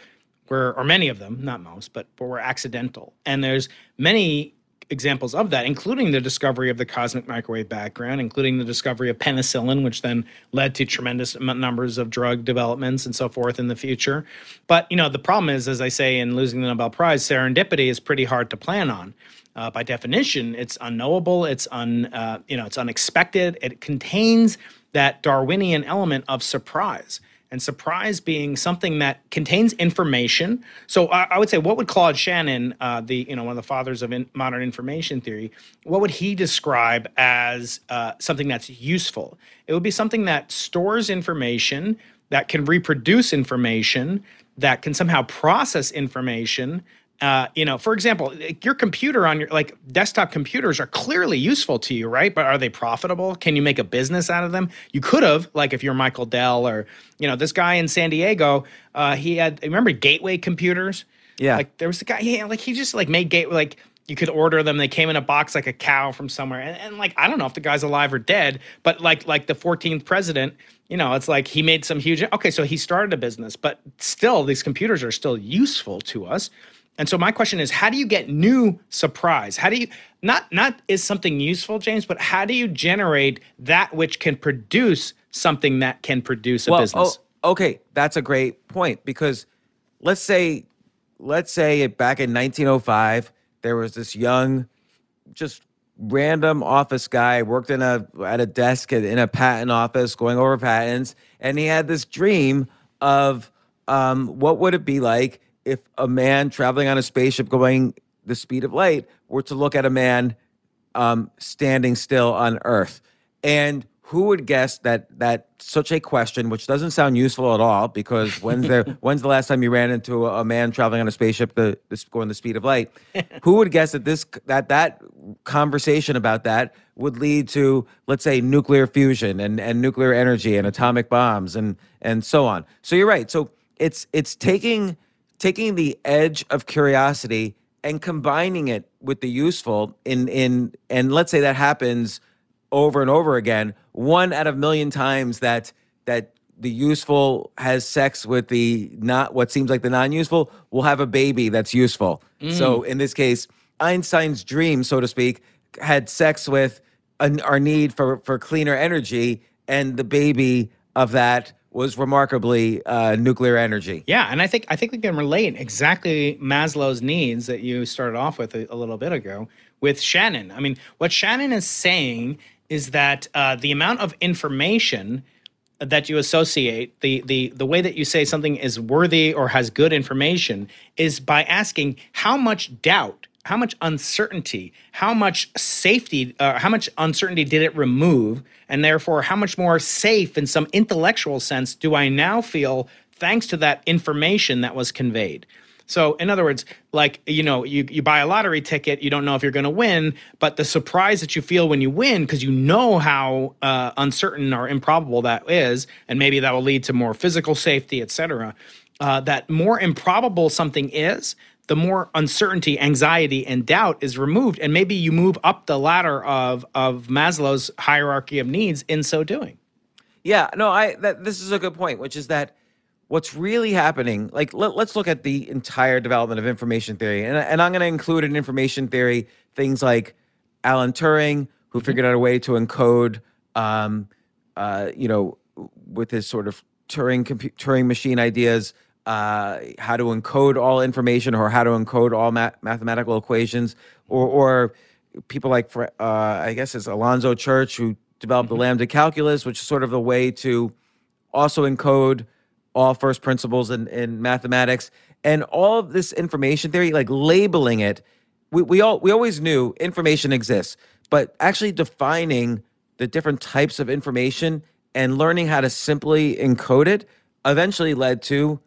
were, or many of them, not most, but, but were accidental. And there's many examples of that, including the discovery of the cosmic microwave background, including the discovery of penicillin, which then led to tremendous numbers of drug developments and so forth in the future. But you know, the problem is, as I say in losing the Nobel Prize, serendipity is pretty hard to plan on. Uh, by definition, it's unknowable. It's un, uh, you know, it's unexpected. It contains that Darwinian element of surprise and surprise being something that contains information. So I, I would say, what would Claude Shannon, uh, the you know one of the fathers of in, modern information theory, what would he describe as uh, something that's useful? It would be something that stores information, that can reproduce information, that can somehow process information, uh, you know, for example, your computer on your like desktop computers are clearly useful to you, right? But are they profitable? Can you make a business out of them? You could have, like, if you're Michael Dell or you know this guy in San Diego. Uh, he had remember Gateway Computers. Yeah, like there was a guy. Yeah, like he just like made Gateway like you could order them. They came in a box like a cow from somewhere. And, and, like, I don't know if the guy's alive or dead, but like like the 14th president, you know, it's like he made some huge okay, so he started a business, but still these computers are still useful to us. And so my question is, how do you get new surprise? How do you not not is something useful, James, but how do you generate that which can produce something that can produce a well, business? Oh, okay, that's a great point because let's say let's say back in 1905 there was this young just random office guy worked in a at a desk in a patent office going over patents and he had this dream of um, what would it be like if a man traveling on a spaceship going the speed of light were to look at a man um, standing still on Earth. And who would guess that that such a question, which doesn't sound useful at all, because when's there when's the last time you ran into a, a man traveling on a spaceship the, the, going the speed of light? who would guess that this that that conversation about that would lead to let's say nuclear fusion and, and nuclear energy and atomic bombs and and so on. So you're right. So it's it's taking taking the edge of curiosity and combining it with the useful in in and let's say that happens over and over again one out of a million times that that the useful has sex with the not what seems like the non-useful will have a baby that's useful mm. so in this case einstein's dream so to speak had sex with an, our need for for cleaner energy and the baby of that was remarkably uh, nuclear energy. Yeah, and I think I think we can relate exactly Maslow's needs that you started off with a, a little bit ago with Shannon. I mean, what Shannon is saying is that uh, the amount of information that you associate the the the way that you say something is worthy or has good information is by asking how much doubt how much uncertainty, how much safety, uh, how much uncertainty did it remove? And therefore, how much more safe in some intellectual sense do I now feel thanks to that information that was conveyed? So, in other words, like, you know, you, you buy a lottery ticket, you don't know if you're going to win, but the surprise that you feel when you win, because you know how uh, uncertain or improbable that is, and maybe that will lead to more physical safety, et cetera, uh, that more improbable something is, the more uncertainty, anxiety, and doubt is removed. And maybe you move up the ladder of, of Maslow's hierarchy of needs in so doing. Yeah, no, I that this is a good point, which is that what's really happening, like let, us look at the entire development of information theory. And, and I'm going to include in information theory things like Alan Turing, who mm-hmm. figured out a way to encode, um, uh, you know, with his sort of Turing Turing machine ideas, uh, how to encode all information or how to encode all ma- mathematical equations, or, or people like uh, I guess it's Alonzo Church who developed mm-hmm. the lambda calculus, which is sort of a way to also encode all first principles in, in mathematics and all of this information theory, like labeling it. We, we all we always knew information exists, but actually defining the different types of information and learning how to simply encode it eventually led to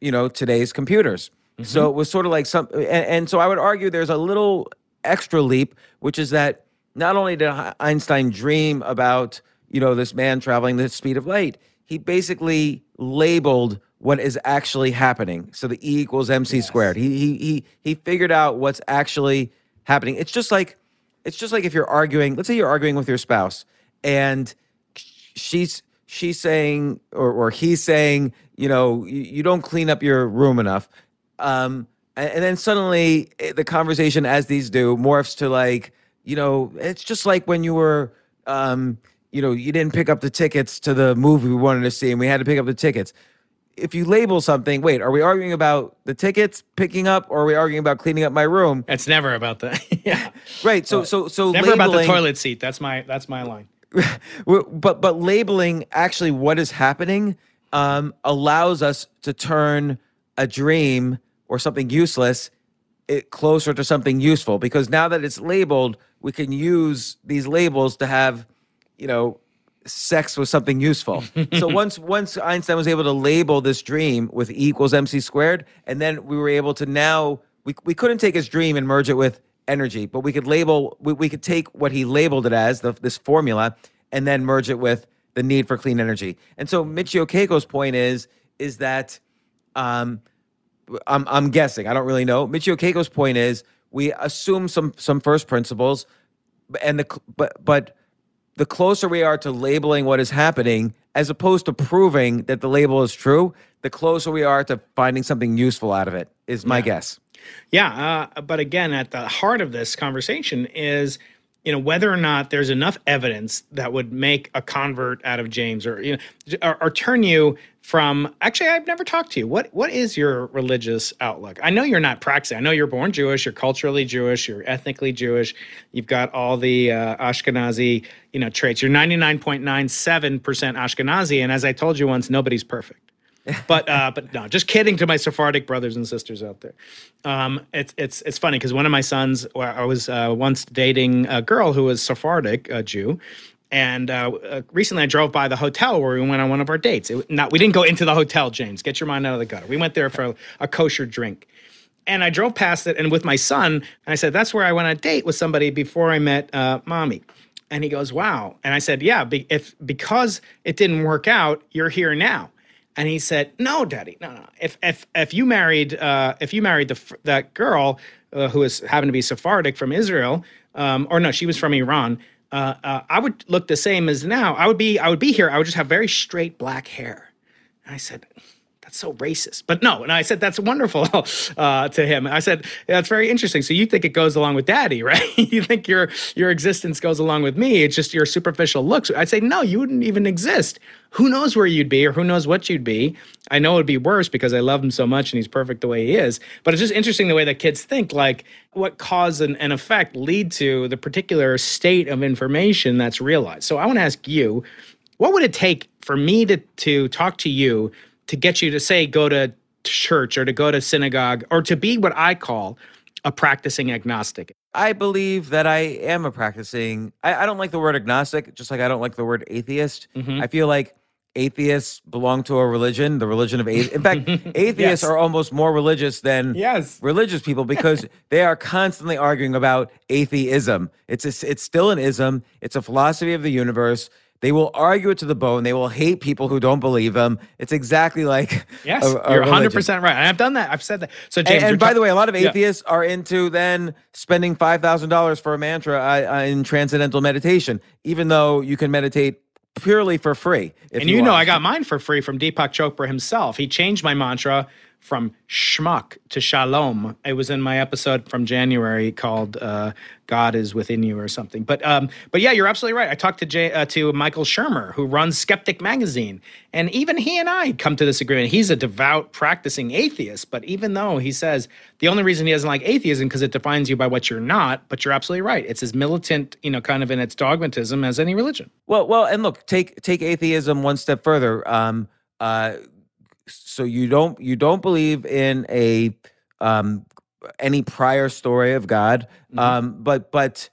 you know today's computers. Mm-hmm. So it was sort of like some, and, and so I would argue there's a little extra leap, which is that not only did Einstein dream about you know this man traveling the speed of light, he basically labeled what is actually happening. So the E equals MC yes. squared. He he he he figured out what's actually happening. It's just like it's just like if you're arguing. Let's say you're arguing with your spouse, and she's she's saying or, or he's saying, you know, you, you don't clean up your room enough. Um, and, and then suddenly eh, the conversation, as these do, morphs to like, you know, it's just like when you were, um, you know, you didn't pick up the tickets to the movie we wanted to see and we had to pick up the tickets. If you label something, wait, are we arguing about the tickets picking up or are we arguing about cleaning up my room? It's never about that. yeah. Right. So, so, so, never labeling, about the toilet seat. That's my, that's my line. but but labeling actually what is happening um, allows us to turn a dream or something useless it closer to something useful. Because now that it's labeled we can use these labels to have you know sex with something useful. So once once einstein was able to label this dream with e equals mc squared and then we were able to now we, we couldn't take his dream and merge it with energy, but we could label, we, we could take what he labeled it as, the, this formula, and then merge it with the need for clean energy. And so Michio Kaku's point is, is that um, I'm, I'm guessing, I don't really know. Michio Kaku's point is we assume some some first principles, and the but but the closer we are to labeling what is happening, as opposed to proving that the label is true, the closer we are to finding something useful out of it. Is my Yeah. guess. Yeah, uh, but again, at the heart of this conversation is, you know, whether or not there's enough evidence that would make a convert out of James, or you know, or, or turn you from. Actually, I've never talked to you. What what is your religious outlook? I know you're not practicing. I know you're born Jewish. You're culturally Jewish. You're ethnically Jewish. You've got all the uh, Ashkenazi, you know, traits. You're 99.97% Ashkenazi, and as I told you once, nobody's perfect but uh, but no, just kidding to my Sephardic brothers and sisters out there. Um, it's it's it's funny because one of my sons, I was uh, once dating a girl who was Sephardic, a Jew. And uh, uh, recently, I drove by the hotel where we went on one of our dates. Not, we didn't go into the hotel, James. Get your mind out of the gutter. We went there for a, a kosher drink, and I drove past it, and with my son, and I said, "That's where I went on a date with somebody before I met uh, mommy." And he goes, "Wow!" And I said, "Yeah, be, if because it didn't work out, you're here now." And he said, "No, Daddy, no, no. If if if you married uh, if you married the that girl uh, who is happened to be Sephardic from Israel, um, or no, she was from Iran. Uh, uh, I would look the same as now. I would be I would be here. I would just have very straight black hair." And I said, that's so racist. But no, and I said that's wonderful uh, to him. I said that's very interesting. So you think it goes along with daddy, right? you think your your existence goes along with me. It's just your superficial looks. I'd say no, you wouldn't even exist. Who knows where you'd be or who knows what you'd be? I know it'd be worse because I love him so much and he's perfect the way he is. But it's just interesting the way that kids think, like what cause and, and effect lead to the particular state of information that's realized. So I want to ask you, what would it take for me to to talk to you to get you to say go to church or to go to synagogue or to be what I call a practicing agnostic? I believe that I am a practicing. I, I don't like the word agnostic, just like I don't like the word atheist. Mm-hmm. I feel like atheists belong to a religion, the religion of atheists. In fact, atheists Yes. are almost more religious than Yes. religious people because they are constantly arguing about atheism. It's a, it's still an ism. It's a philosophy of the universe. They will argue it to the bone. They will hate people who don't believe them. It's exactly like Yes, a- a you're 100 percent right. And I've done that. I've said that. So James, And, and by ta- the way, a lot of Yeah. atheists are into then spending five thousand dollars for a mantra uh, uh, in transcendental meditation, even though you can meditate purely for free. if and you, know, want. I got mine for free from Deepak Chopra himself. He changed my mantra from schmuck to shalom. It was in my episode from January called uh, "God is within you" or something. But um, but yeah, you're absolutely right. I talked to Jay, uh, to Michael Shermer, who runs Skeptic Magazine, and even he and I come to this agreement. He's a devout, practicing atheist, but even though he says the only reason he doesn't like atheism because it defines you by what you're not, but you're absolutely right. It's as militant, you know, kind of in its dogmatism as any religion. Well, well, and look, take take atheism one step further. Um, uh, so you don't you don't believe in a um any prior story of God, um, but but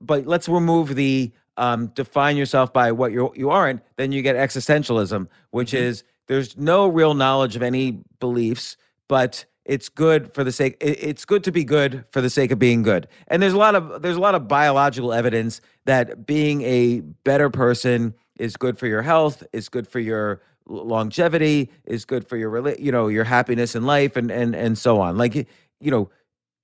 but let's remove the um, define yourself by what you you aren't. Then you get existentialism, which is there's no real knowledge of any beliefs, but it's good for the sake it- it's good to be good for the sake of being good and there's a lot of there's a lot of biological evidence that being a better person is good for your health is good for your longevity is good for your you know your happiness in life and and and so on. Like you know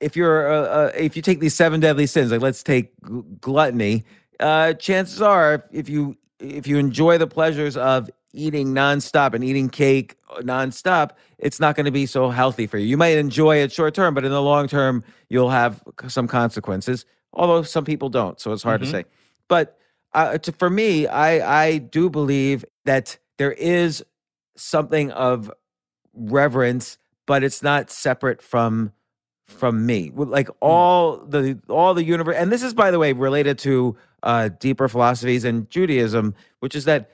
if you're uh, uh, if you take these seven deadly sins like let's take gluttony uh chances are if you if you enjoy the pleasures of eating nonstop and eating cake uh, nonstop it's not going to be so healthy for you. You might enjoy it short term but in the long term you'll have some consequences although some people don't so it's hard to say. But uh, to, for me i i do believe that there is something of reverence but it's not separate from from me. Like all the all the universe and this is by the way related to uh deeper philosophies and judaism which is that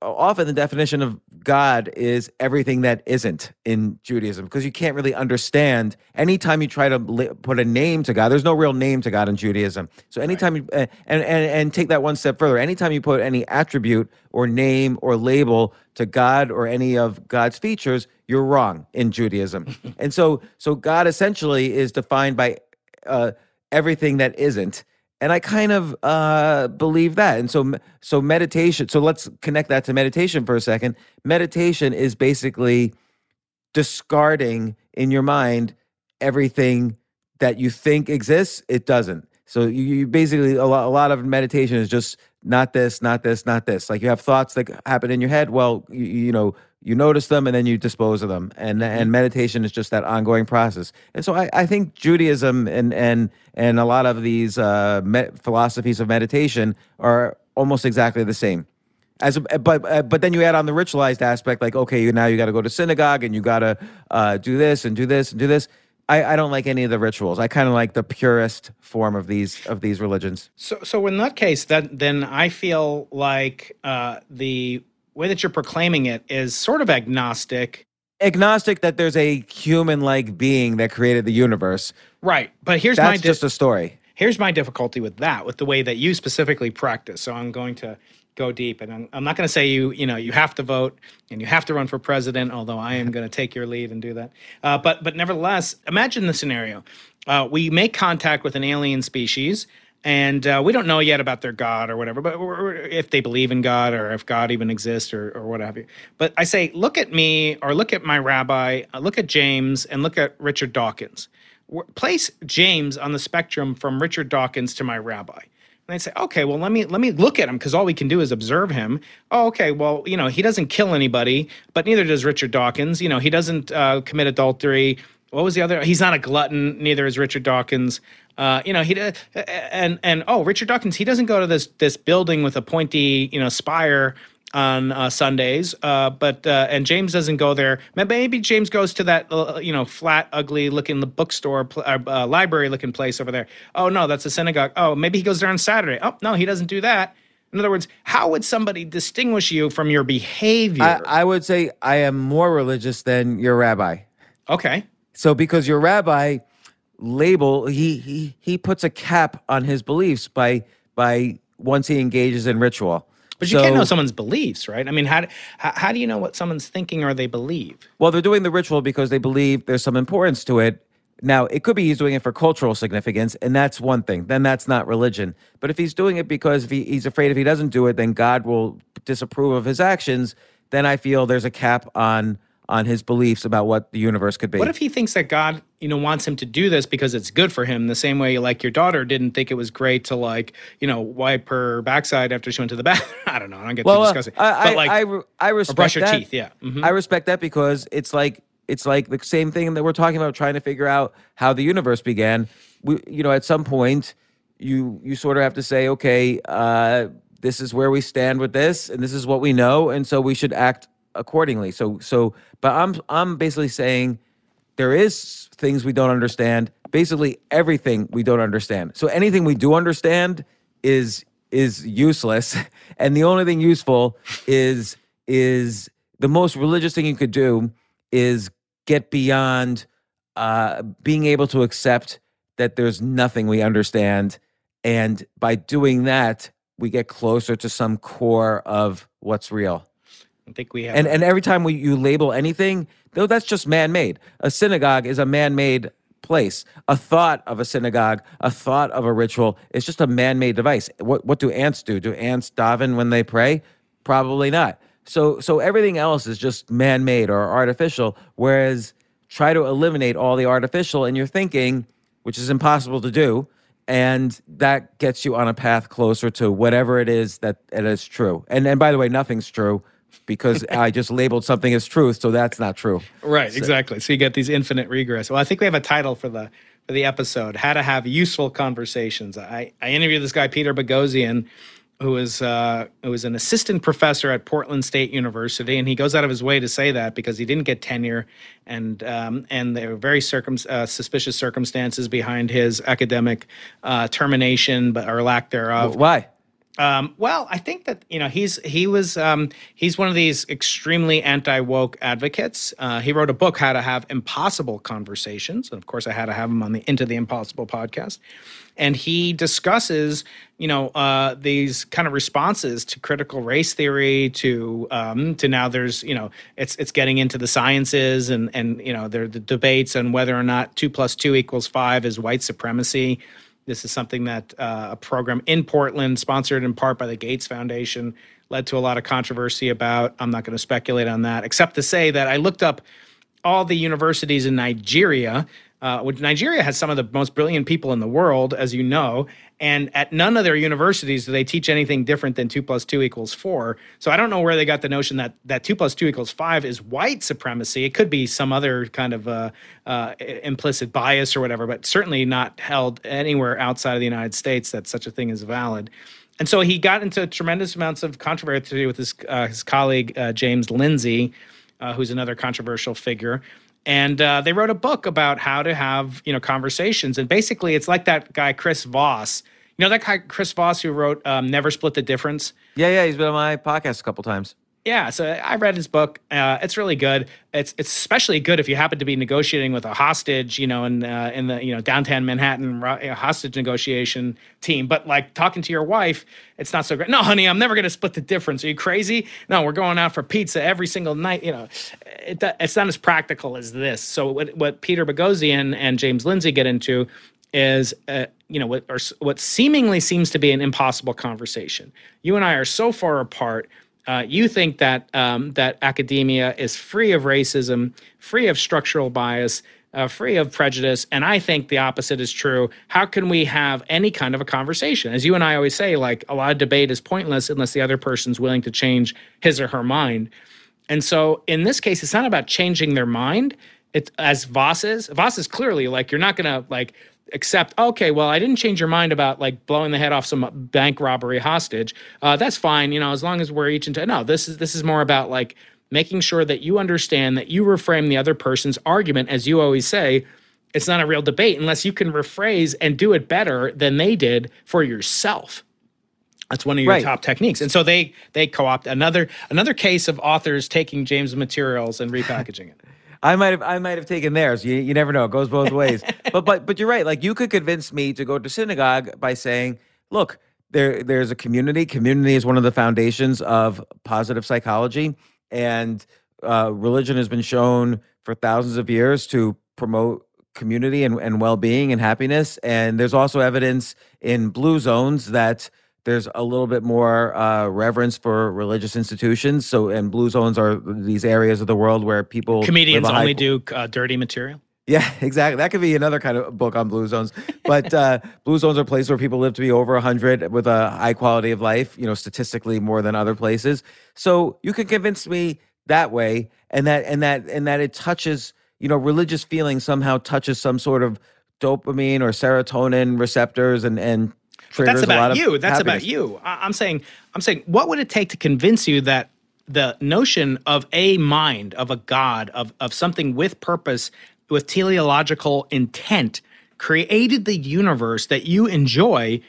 often the definition of god is everything that isn't in judaism because you can't really understand. Anytime you try to li- put a name to god there's no real name to god in judaism. So anytime you uh, and, and and take that one step further anytime you put any attribute or name or label to god or any of god's features you're wrong in judaism. And so so god essentially is defined by uh, everything that isn't and i kind of uh, believe that and so so meditation so let's connect that to meditation for a second meditation is basically discarding in your mind everything that you think exists, it doesn't. So you, you basically a lot, a lot of meditation is just not this, not this, not this. Like you have thoughts that happen in your head. Well, you, you know, you notice them and then you dispose of them. And and meditation is just that ongoing process. And so I, I think Judaism and and and a lot of these uh, me- philosophies of meditation are almost exactly the same. As a, but uh, but then you add on the ritualized aspect, like okay, now you got to go to synagogue and you got to uh, do this and do this and do this. I, I don't like any of the rituals. I kind of like the purest form of these of these religions. So, so in that case, that then I feel like uh, the way that you're proclaiming it is sort of agnostic. Agnostic that there's a human-like being that created the universe. Right, but here's That's my di- just a story. here's my difficulty with that, with the way that you specifically practice. So I'm going to go deep, and I'm, I'm not going to say you, you know, you have to vote and you have to run for president. Although I am going to take your lead and do that. Uh, but but nevertheless, imagine the scenario: uh, we make contact with an alien species. And uh, we don't know yet about their God or whatever, but if they believe in God or if God even exists or, or what have you. But I say, look at me or look at my rabbi, uh, look at James, and look at Richard Dawkins place James on the spectrum from Richard Dawkins to my rabbi. And they say, okay, well, let me let me look at him because all we can do is observe him. Oh, okay, well, you know, he doesn't kill anybody, but neither does Richard Dawkins. You know, he doesn't uh, commit adultery. What was the other? He's not a glutton. Neither is Richard Dawkins. Uh, you know, he uh, and and oh, Richard Dawkins. He doesn't go to this this building with a pointy you know spire on uh, Sundays. Uh, but uh, and James doesn't go there. Maybe James goes to that uh, you know flat, ugly looking bookstore, uh, uh, library looking place over there. Oh no, that's a synagogue. Oh, maybe he goes there on Saturday. Oh no, he doesn't do that. In other words, how would somebody distinguish you from your behavior? I, I would say I am more religious than your rabbi. okay. So because your rabbi label he he he puts a cap on his beliefs by by once he engages in ritual. But you can't know someone's beliefs, right? I mean, how, how how do you know what someone's thinking or they believe? Well, they're doing the ritual because they believe there's some importance to it. Now, it could be he's doing it for cultural significance, and that's one thing. Then that's not religion. But if he's doing it because if he, he's afraid if he doesn't do it, then God will disapprove of his actions, then I feel there's a cap on on his beliefs about what the universe could be. What if he thinks that God, you know, wants him to do this because it's good for him? The same way, like your daughter didn't think it was great to like, you know, wipe her backside after she went to the bathroom. I don't know. I don't get well, too uh, disgusting. I, but like, I, I, I respect brush your that. teeth, yeah. Mhm. I respect that because it's like it's like the same thing that we're talking about trying to figure out how the universe began. We, you know, at some point, you you sort of have to say, okay, uh, this is where we stand with this, and this is what we know, and so we should act accordingly. So so, but I'm I'm basically saying there is things we don't understand. Basically, everything we don't understand. So anything we do understand is is useless, and the only thing useful is is the most religious thing you could do is get beyond uh, being able to accept that there's nothing we understand, and by doing that, we get closer to some core of what's real. I think we have. And and every time we you label anything, though that's just man-made. A synagogue is a man-made place. A thought of a synagogue, a thought of a ritual is just a man-made device. What what do ants do? Do ants daven when they pray? Probably not. So so everything else is just man-made or artificial. Whereas try to eliminate all the artificial in your thinking, which is impossible to do. And that gets you on a path closer to whatever it is that it is true. And and by the way, nothing's true because I just labeled something as truth, so that's not true. right, exactly. So you get these infinite regress. Well, I think we have a title for the for the episode: "How to Have Useful Conversations." I I interviewed this guy Peter Boghossian, who is uh, who is an assistant professor at Portland State University, and he goes out of his way to say that because he didn't get tenure, and um, and there were very circum- uh, suspicious circumstances behind his academic uh, termination, but or lack thereof. Why? Um, well, I think that you know he's he was um, he's one of these extremely anti woke advocates. Uh, he wrote a book, How to Have Impossible Conversations, and of course, I had to have him on the Into the Impossible podcast. And he discusses, you know, uh, these kind of responses to critical race theory, to um, to now there's, you know, it's it's getting into the sciences, and and you know, there the debates on whether or not two plus two equals five is white supremacy. This is something that uh, a program in Portland, sponsored in part by the Gates Foundation, led to a lot of controversy about. I'm not going to speculate on that, except to say that I looked up all the universities in Nigeria uh, which Nigeria has some of the most brilliant people in the world, as you know, and at none of their universities do they teach anything different than two plus two equals four. So I don't know where they got the notion that that two plus two equals five is white supremacy. It could be some other kind of uh, uh, implicit bias or whatever, but certainly not held anywhere outside of the United States that such a thing is valid. And so he got into tremendous amounts of controversy with his uh, his colleague uh, James Lindsay, uh, who's another controversial figure and uh, they wrote a book about how to have you know conversations and basically it's like that guy chris voss you know that guy chris voss who wrote um, never split the difference yeah yeah he's been on my podcast a couple times yeah, so I read his book. Uh, it's really good. It's it's especially good if you happen to be negotiating with a hostage, you know, in uh, in the you know downtown Manhattan hostage negotiation team. But like talking to your wife, it's not so great. No, honey, I'm never going to split the difference. Are you crazy? No, we're going out for pizza every single night. You know, it, it's not as practical as this. So what what Peter Boghossian and James Lindsay get into is uh, you know what or what seemingly seems to be an impossible conversation. You and I are so far apart uh, you think that um, that academia is free of racism, free of structural bias, uh, free of prejudice, and I think the opposite is true. How can we have any kind of a conversation? As you and I always say, like a lot of debate is pointless unless the other person's willing to change his or her mind. And so, in this case, it's not about changing their mind. It's as Voss is. Voss is clearly like you're not to like accept okay well i didn't change your mind about like blowing the head off some bank robbery hostage. Uh, that's fine you know as long as we're each into no this is this is more about like making sure that you understand that you reframe the other person's argument as you always say it's not a real debate unless you can rephrase and do it better than they did for yourself. That's one of your right. top techniques. And so they they co-opt another another case of authors taking james materials and repackaging it I might have I might have taken theirs. You, you never know. It goes both ways. but but but you're right. Like you could convince me to go to synagogue by saying, look, there there's a community. Community is one of the foundations of positive psychology, and uh, religion has been shown for thousands of years to promote community and, and well-being and happiness. And there's also evidence in blue zones that there's a little bit more uh, reverence for religious institutions. So, and blue zones are these areas of the world where people comedians only high... do uh, dirty material. Yeah, exactly. That could be another kind of book on blue zones. But uh, blue zones are places where people live to be over 100 with a high quality of life, you know, statistically more than other places. So you can convince me that way and that and that and that it touches, you know, religious feeling somehow touches some sort of dopamine or serotonin receptors and and that's about you. That's happiness. about you. I, am saying, I'm saying, what would it take to convince you that the notion of a mind, of a God, of of something with purpose, with teleological intent, created the universe that you enjoy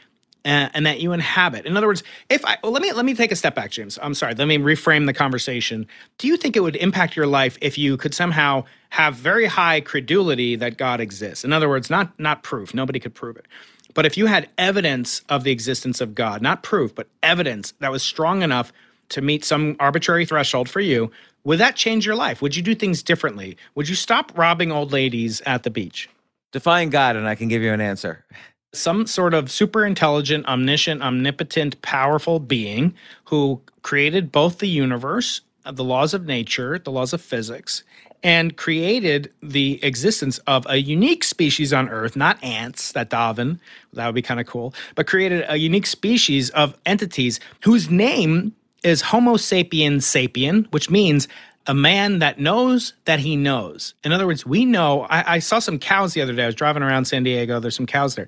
and, and, that you inhabit. In other words, if I well, let me let me take a step back, James. I'm sorry. Let me reframe the conversation. Do you think it would impact your life if you could somehow have very high credulity that God exists? In other words, not not proof. Nobody could prove it. But if you had evidence of the existence of God, not proof, but evidence that was strong enough to meet some arbitrary threshold for you, would that change your life? Would you do things differently? Would you stop robbing old ladies at the beach? Define God, and I can give you an answer. Some sort of super intelligent, omniscient, omnipotent, powerful being who created both the universe, the laws of nature, the laws of physics, and created the existence of a unique species on Earth, not ants that Darwin, that would be kind of cool, but created a unique species of entities whose name is Homo sapiens sapien, which means a man that knows that he knows. In other words, we know. I, I saw some cows the other day. I was driving around San Diego. There's some cows there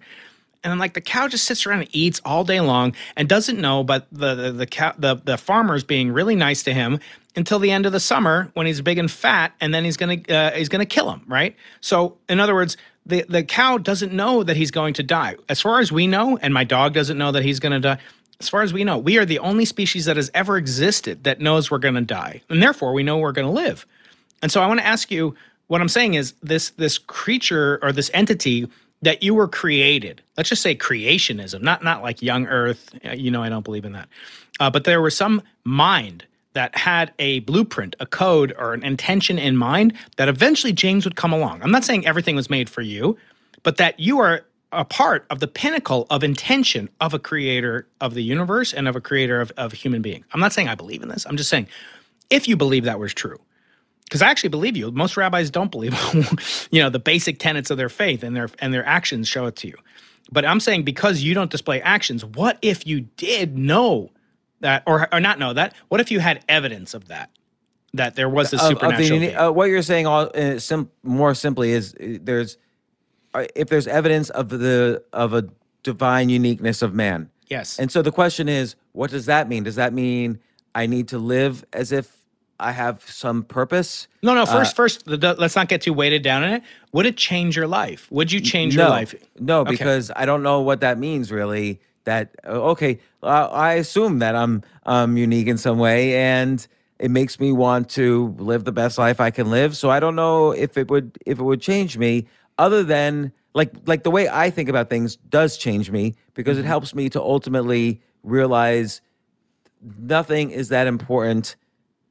and I'm like the cow just sits around and eats all day long and doesn't know but the the the cow the, the farmer's being really nice to him until the end of the summer when he's big and fat and then he's gonna uh, he's gonna kill him right? So in other words the the cow doesn't know that he's going to die. As far as we know and my dog doesn't know that he's gonna die as far as we know we are the only species that has ever existed that knows we're gonna die. And therefore we know we're gonna live. And so I want to ask you what I'm saying is this this creature or this entity that you were created. Let's just say creationism, not not like young Earth. Uh, you know, I don't believe in that. Uh, but there was some mind that had a blueprint, a code, or an intention in mind that eventually James would come along. I'm not saying everything was made for you, but that you are a part of the pinnacle of intention of a creator of the universe and of a creator of, of human being. I'm not saying I believe in this. I'm just saying if you believe that was true, because I actually believe you. Most rabbis don't believe, you know, the basic tenets of their faith, and their and their actions show it to you. But I'm saying because you don't display actions, what if you did know that, or or not know that? What if you had evidence of that? That there was a supernatural. The, uh, what you're saying, all uh, sim- more simply, is uh, there's uh, if there's evidence of the of a divine uniqueness of man. Yes. And so the question is, what does that mean? Does that mean I need to live as if I have some purpose. No, no. First, uh, first, let's not get too weighted down in it. Would it change your life? Would you change no, your life? No, okay. because I don't know what that means really. That uh, okay, uh, I assume that I'm um, unique in some way, and it makes me want to live the best life I can live. So I don't know if it would if it would change me, other than like like the way I think about things does change me because mm-hmm. it helps me to ultimately realize nothing is that important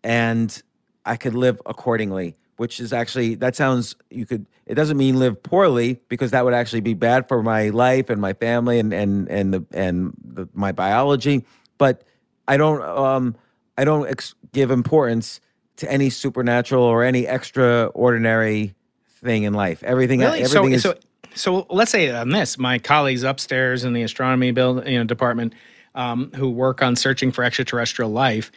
and I could live accordingly, which is actually that sounds you could it doesn't mean live poorly because that would actually be bad for my life and my family and and and the and the, my biology, but I don't um I don't ex- give importance to any supernatural or any extraordinary thing in life. Everything really? everything so, is so so let's say on this, my colleagues upstairs in the astronomy build you know department um, who work on searching for extraterrestrial life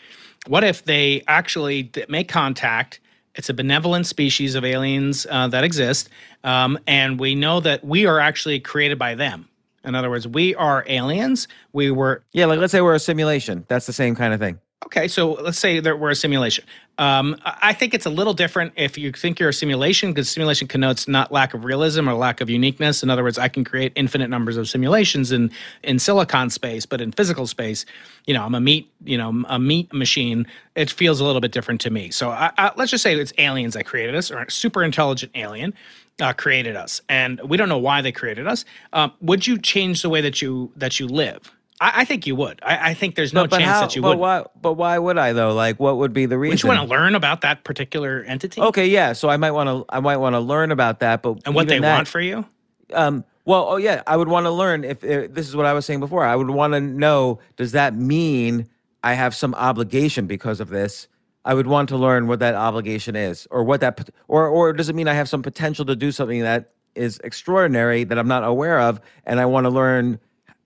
what if they actually make contact? It's a benevolent species of aliens uh, that exist, um, and we know that we are actually created by them. In other words, we are aliens. We were yeah, like let's say we're a simulation. That's the same kind of thing. Okay, so let's say that we're a simulation. Um, I think it's a little different if you think you're a simulation, because simulation connotes not lack of realism or lack of uniqueness. In other words, I can create infinite numbers of simulations in in silicon space, but in physical space, you know, I'm a meat, you know, a meat machine. It feels a little bit different to me. So I, I, let's just say it's aliens that created us, or a super intelligent alien. Uh, created us, and we don't know why they created us. Um, would you change the way that you that you live? I, I think you would. I, I think there's no but, but chance how, that you but would. Why, but why would I though? Like, what would be the reason? Would you want to learn about that particular entity? Okay, yeah. So I might want to. I might want to learn about that. But and what they that, want for you? Um. Well, oh yeah, I would want to learn if, if this is what I was saying before. I would want to know: Does that mean I have some obligation because of this? I would want to learn what that obligation is, or what that, or or does it mean I have some potential to do something that is extraordinary that I'm not aware of, and I want to learn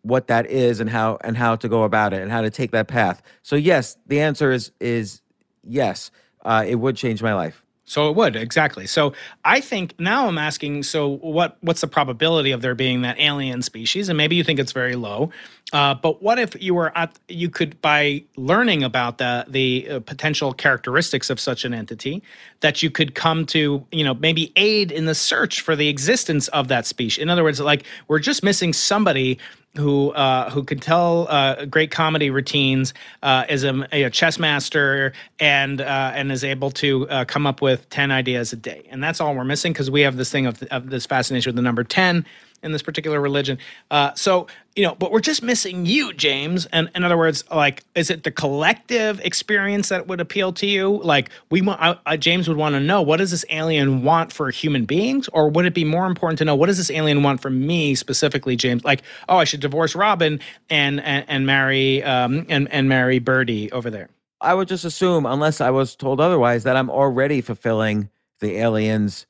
what that is and how and how to go about it and how to take that path. So yes, the answer is is yes. Uh, it would change my life. So it would exactly. So I think now I'm asking. So what what's the probability of there being that alien species? And maybe you think it's very low. Uh, but what if you were at you could by learning about the the uh, potential characteristics of such an entity that you could come to you know maybe aid in the search for the existence of that species. In other words, like we're just missing somebody who uh, who could tell uh, great comedy routines, uh, is a, a, chess master, and uh, and is able to uh, come up with ten ideas a day. And that's all we're missing because we have this thing of, of this fascination with the number ten in this particular religion. Uh, so you know, but we're just missing you, James. And in other words, like, is it the collective experience that would appeal to you? Like, we want I, I, James would want to know what does this alien want for human beings, or would it be more important to know what does this alien want for me specifically, James? Like, oh, I should divorce Robin and and, and marry um and and marry Birdie over there. I would just assume, unless I was told otherwise, that I'm already fulfilling the aliens'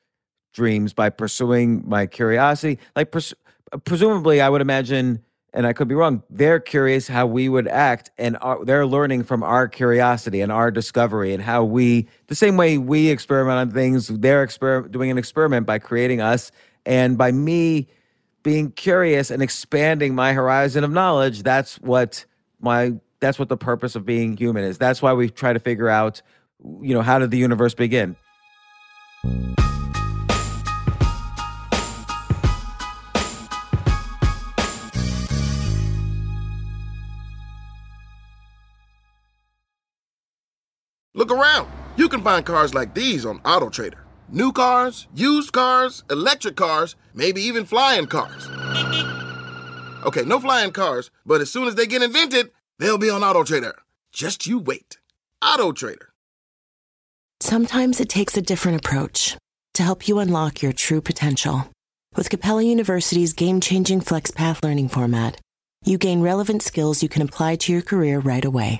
dreams by pursuing my curiosity. Like, presumably, I would imagine and I could be wrong. They're curious how we would act, and are, they're learning from our curiosity and our discovery, and how we, the same way we experiment on things, they're exper- doing an experiment by creating us, and by me being curious and expanding my horizon of knowledge. That's what my that's what the purpose of being human is. That's why we try to figure out, you know, how did the universe begin. Around. You can find cars like these on AutoTrader. New cars, used cars, electric cars, maybe even flying cars. Okay, no flying cars, but as soon as they get invented, they'll be on AutoTrader. Just you wait. AutoTrader. Sometimes it takes a different approach to help you unlock your true potential. With Capella University's game changing FlexPath learning format, you gain relevant skills you can apply to your career right away.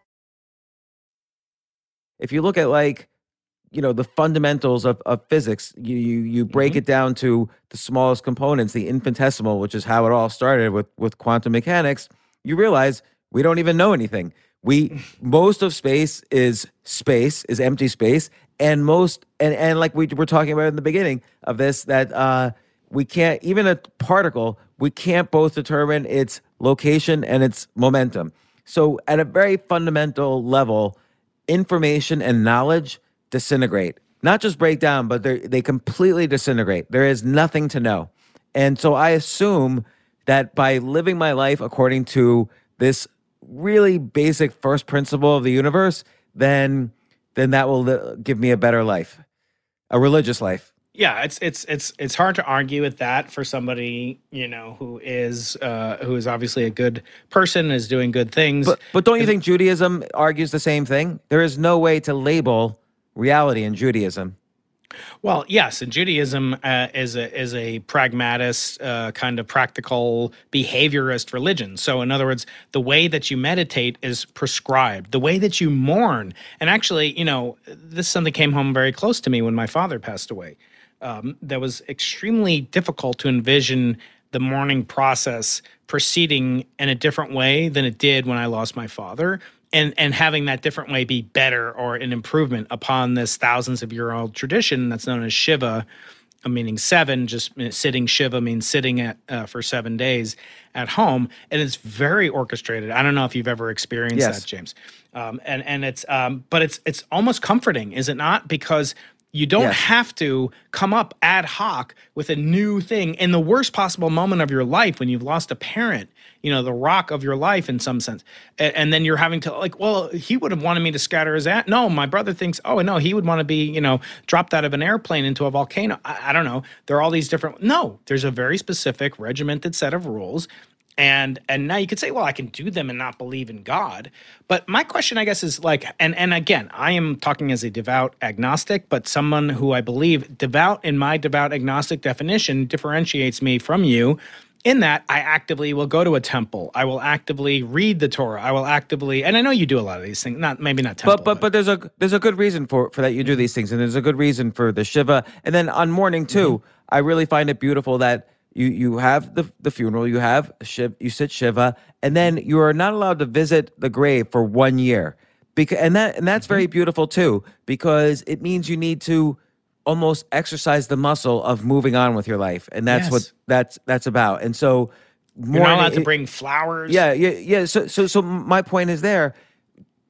if you look at like you know the fundamentals of, of physics you you, you break mm-hmm. it down to the smallest components the infinitesimal which is how it all started with with quantum mechanics you realize we don't even know anything we most of space is space is empty space and most and and like we were talking about in the beginning of this that uh we can't even a particle we can't both determine its location and its momentum so at a very fundamental level information and knowledge disintegrate. Not just break down, but they completely disintegrate. There is nothing to know. And so I assume that by living my life according to this really basic first principle of the universe, then then that will give me a better life, a religious life yeah it's it's it's it's hard to argue with that for somebody you know who is uh who is obviously a good person is doing good things but, but don't you think judaism argues the same thing there is no way to label reality in judaism well, yes, and Judaism uh, is a is a pragmatist, uh, kind of practical behaviorist religion. So, in other words, the way that you meditate is prescribed. The way that you mourn, and actually, you know, this something came home very close to me when my father passed away um, that was extremely difficult to envision the mourning process proceeding in a different way than it did when I lost my father. And, and having that different way be better or an improvement upon this thousands of year old tradition that's known as Shiva, uh, meaning seven, just sitting Shiva means sitting at uh, for seven days at home, and it's very orchestrated. I don't know if you've ever experienced yes. that, James. Um, and and it's um, but it's it's almost comforting, is it not? Because you don't yes. have to come up ad hoc with a new thing in the worst possible moment of your life when you've lost a parent, you know, the rock of your life in some sense. And, and then you're having to, like, well, he would have wanted me to scatter his ass. No, my brother thinks, oh, no, he would want to be, you know, dropped out of an airplane into a volcano. I, I don't know. There are all these different, no, there's a very specific, regimented set of rules and and now you could say well i can do them and not believe in god but my question i guess is like and and again i am talking as a devout agnostic but someone who i believe devout in my devout agnostic definition differentiates me from you in that I actively will go to a temple. I will actively read the Torah. I will actively, and I know you do a lot of these things. Not maybe not temple, but but, but there's a there's a good reason for for that you do these things, and there's a good reason for the shiva. And then on mourning too, mm-hmm. I really find it beautiful that you you have the the funeral, you have shiv, you sit shiva, and then you are not allowed to visit the grave for one year. Because and that and that's very mm-hmm. beautiful too, because it means you need to almost exercise the muscle of moving on with your life, and that's yes. what that's that's about. And so, more, you're not allowed to bring flowers. Yeah, yeah, yeah. So so so my point is there.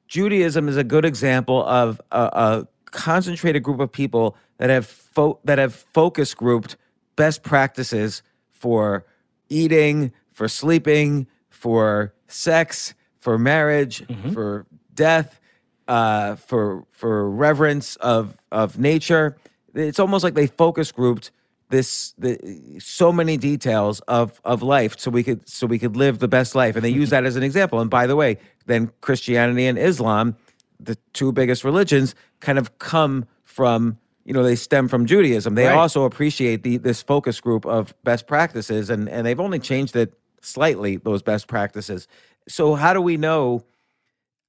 Judaism is a good example of a, a concentrated group of people that have fo- that have focus grouped best practices for eating, for sleeping, for sex, for marriage, mm-hmm. for death, uh, for for reverence of of nature. It's almost like they focus grouped this the, so many details of of life so we could so we could live the best life and they use that as an example and by the way then christianity and islam the two biggest religions kind of come from you know they stem from Judaism. They right. also appreciate the this focus group of best practices, and and they've only changed it slightly those best practices. So how do we know?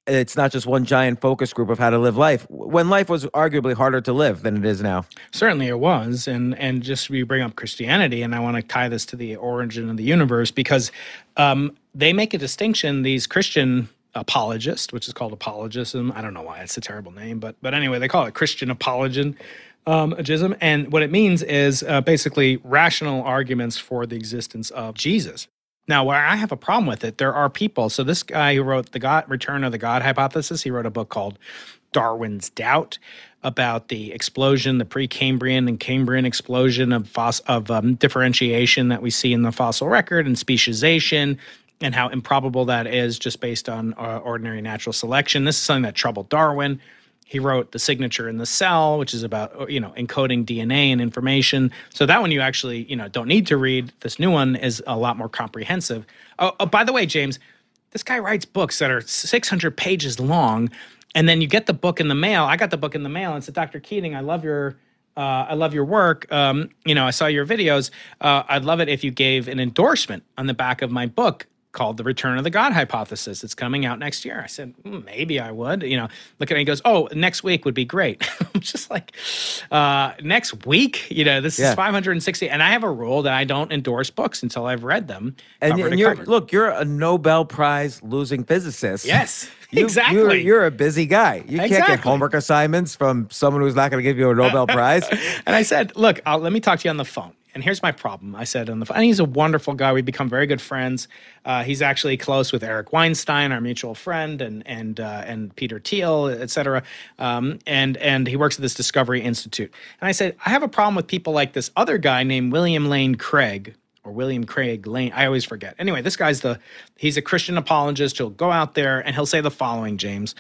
It's not just one giant focus group of how to live life. When life was arguably harder to live than it is now. Certainly, it was, and and just we bring up Christianity, and I want to tie this to the origin of the universe because um, they make a distinction. These Christian apologist, which is called apologism. I don't know why it's a terrible name, but but anyway, they call it Christian apologism. Um, and what it means is uh, basically rational arguments for the existence of Jesus. Now, where I have a problem with it, there are people. So this guy who wrote the God Return of the God Hypothesis, he wrote a book called Darwin's Doubt about the explosion, the Precambrian and Cambrian explosion of fos- of um, differentiation that we see in the fossil record and speciation, and how improbable that is just based on uh, ordinary natural selection. This is something that troubled Darwin. He wrote The Signature in the Cell, which is about you know encoding DNA and information. So that one you actually you know don't need to read. This new one is a lot more comprehensive. Oh, oh by the way, James, this guy writes books that are 600 pages long, and then you get the book in the mail. I got the book in the mail and said, Dr. Keating, I love your uh, I love your work. Um, you know, I saw your videos. Uh, I'd love it if you gave an endorsement on the back of my book called The Return of the God Hypothesis. It's coming out next year. I said, mm, maybe I would. You know, look at it. He goes, oh, next week would be great. I'm just like, uh, next week? You know, this yeah. is 560. And I have a rule that I don't endorse books until I've read them. And, and you're, look, you're a Nobel Prize losing physicist. Yes. You, exactly. You're, you're, a busy guy. You exactly. can't get homework assignments from someone who's not going to give you a Nobel Prize. and I said, look, I'll, let me talk to you on the phone and here's my problem. I said on the phone, and he's a wonderful guy. We've become very good friends. Uh, he's actually close with Eric Weinstein, our mutual friend, and and uh, and Peter Thiel, et cetera. Um, and and he works at this Discovery Institute. And I said, I have a problem with people like this other guy named William Lane Craig, or William Craig Lane. I always forget. Anyway, this guy's the he's a Christian apologist. He'll go out there and he'll say the following, James.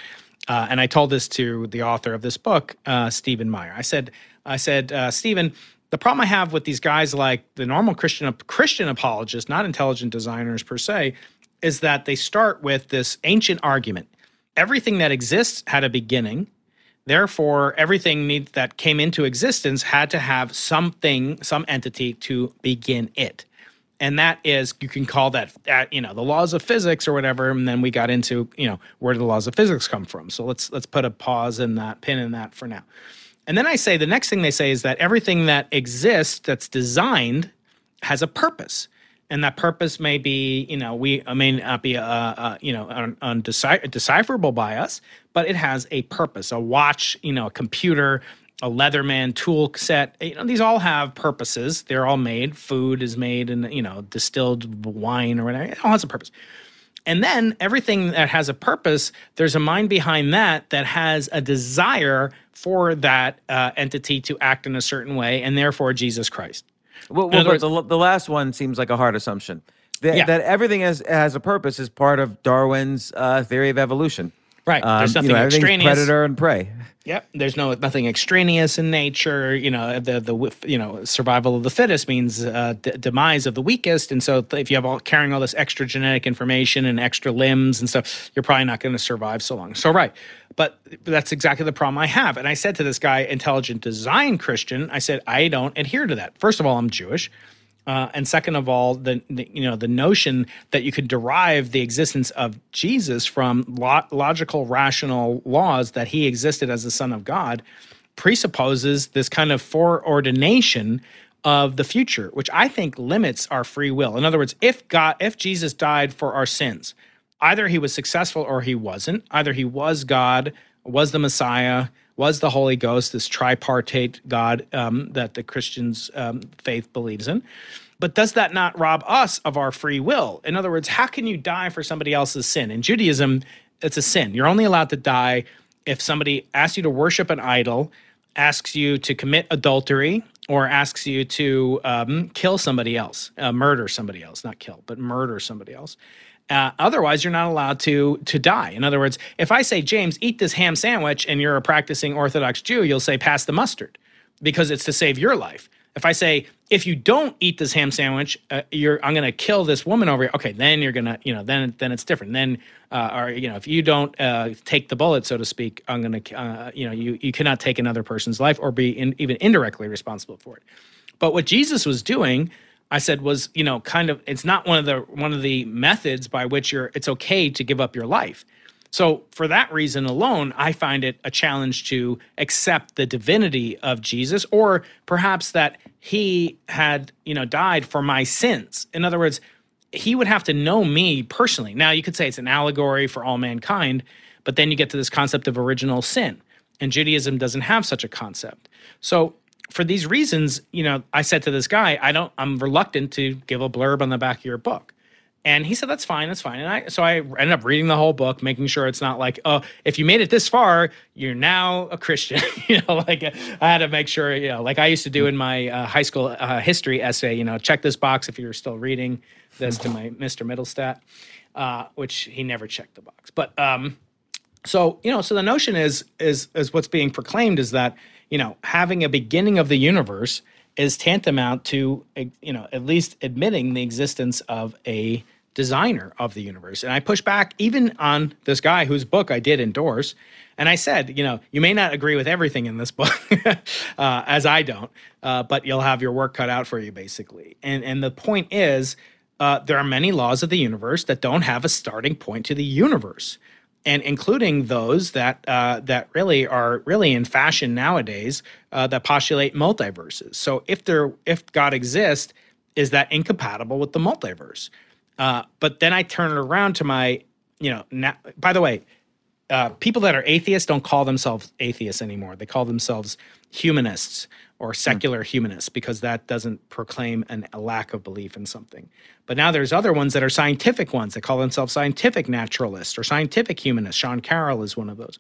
Uh, and I told this to the author of this book, uh, Stephen Meyer. I said, I said, uh, Stephen, the problem I have with these guys like the normal Christian Christian apologists, not intelligent designers per se, is that they start with this ancient argument. Everything that exists had a beginning. Therefore, everything need, that came into existence had to have something, some entity to begin it. And that is, you can call that, you know, the laws of physics or whatever. And then we got into, you know, where do the laws of physics come from? So let's let's put a pause in that, pin in that for now. And then I say the next thing they say is that everything that exists that's designed has a purpose. And that purpose may be, you know, we may not be, uh, uh, you know, undecipherable by us, but it has a purpose. A watch, you know, a computer, a Leatherman tool set. You know, these all have purposes. They're all made. Food is made, and you know, distilled wine or whatever. It all has a purpose. And then everything that has a purpose, there's a mind behind that that has a desire for that uh, entity to act in a certain way, and therefore Jesus Christ. Well, well words, the, the, last one seems like a hard assumption. That, yeah. that everything has, has a purpose is part of Darwin's uh, theory of evolution. Right. Um, There's nothing you know, extraneous. Predator and prey. Yep. There's no nothing extraneous in nature. You know, the the you know survival of the fittest means uh, d- demise of the weakest. And so if you have all carrying all this extra genetic information and extra limbs and stuff, you're probably not going to survive so long. So right. But that's exactly the problem I have. And I said to this guy, intelligent design Christian, I said I don't adhere to that. First of all, I'm Jewish. Uh, and second of all, the, the, you know the notion that you could derive the existence of Jesus from lo- logical, rational laws that he existed as the Son of God presupposes this kind of foreordination of the future, which I think limits our free will. In other words, if God, if Jesus died for our sins, either he was successful or he wasn't. Either he was God, was the Messiah, was the Holy Ghost, this tripartite God um, that the Christian's um, faith believes in. But does that not rob us of our free will? In other words, how can you die for somebody else's sin? In Judaism, it's a sin. You're only allowed to die if somebody asks you to worship an idol, asks you to commit adultery, or asks you to um, kill somebody else, uh, murder somebody else, not kill, but murder somebody else. Uh, otherwise, you're not allowed to to die. In other words, if I say, James, eat this ham sandwich, and you're a practicing Orthodox Jew, you'll say, pass the mustard, because it's to save your life. If I say, if you don't eat this ham sandwich, uh, you're I'm going to kill this woman over here. Okay, then you're gonna, you know, then then it's different. Then, uh, or you know, if you don't uh, take the bullet, so to speak, I'm going to, uh, you know, you you cannot take another person's life or be in, even indirectly responsible for it. But what Jesus was doing I said was, you know, kind of it's not one of the one of the methods by which you're it's okay to give up your life. So for that reason alone, I find it a challenge to accept the divinity of Jesus or perhaps that he had, you know, died for my sins. In other words, he would have to know me personally. Now you could say it's an allegory for all mankind, but then you get to this concept of original sin. And Judaism doesn't have such a concept. So for these reasons, you know, I said to this guy, I don't, I'm reluctant to give a blurb on the back of your book. And he said, that's fine, that's fine. And I, so I ended up reading the whole book, making sure it's not like, oh, if you made it this far, you're now a Christian. you know, like I had to make sure, you know, like I used to do in my uh, high school uh, history essay, you know, check this box if you're still reading this to my Mr. Middlestat, uh, which he never checked the box. But, um, so, you know, so the notion is, is, is what's being proclaimed is that, you know, having a beginning of the universe is tantamount to, you know, at least admitting the existence of a designer of the universe. And I push back even on this guy whose book I did endorse. And I said, you know, you may not agree with everything in this book, uh, as I don't, uh, but you'll have your work cut out for you, basically. And and the point is, uh, there are many laws of the universe that don't have a starting point to the universe, and including those that uh, that really are really in fashion nowadays uh, that postulate multiverses. So if there if God exists, is that incompatible with the multiverse? Uh, but then I turn it around to my, you know, now, by the way, uh, people that are atheists don't call themselves atheists anymore. They call themselves humanists or secular mm. humanists because that doesn't proclaim an, a lack of belief in something. But now there's other ones that are scientific ones that call themselves scientific naturalists or scientific humanists. Sean Carroll is one of those.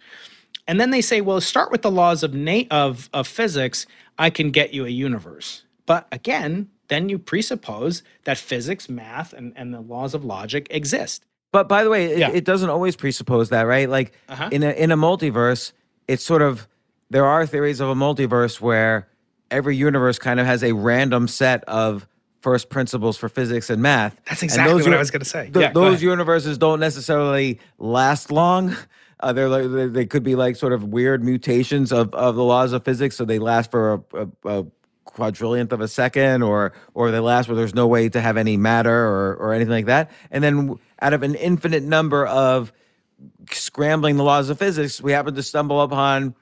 And then they say, well, start with the laws of, na- of, of physics. I can get you a universe. But again, then you presuppose that physics, math, and, and the laws of logic exist. But by the way, it, yeah. it doesn't always presuppose that, right? Like uh-huh. in a in a multiverse, it's sort of there are theories of a multiverse where every universe kind of has a random set of first principles for physics and math. That's exactly what I was going to say. Th- yeah, those universes don't necessarily last long. Uh, they're like they could be like sort of weird mutations of, of the laws of physics, so they last for a, a, a quadrillionth of a second or or they last where there's no way to have any matter or or anything like that and then out of an infinite number of scrambling the laws of physics we happen to stumble upon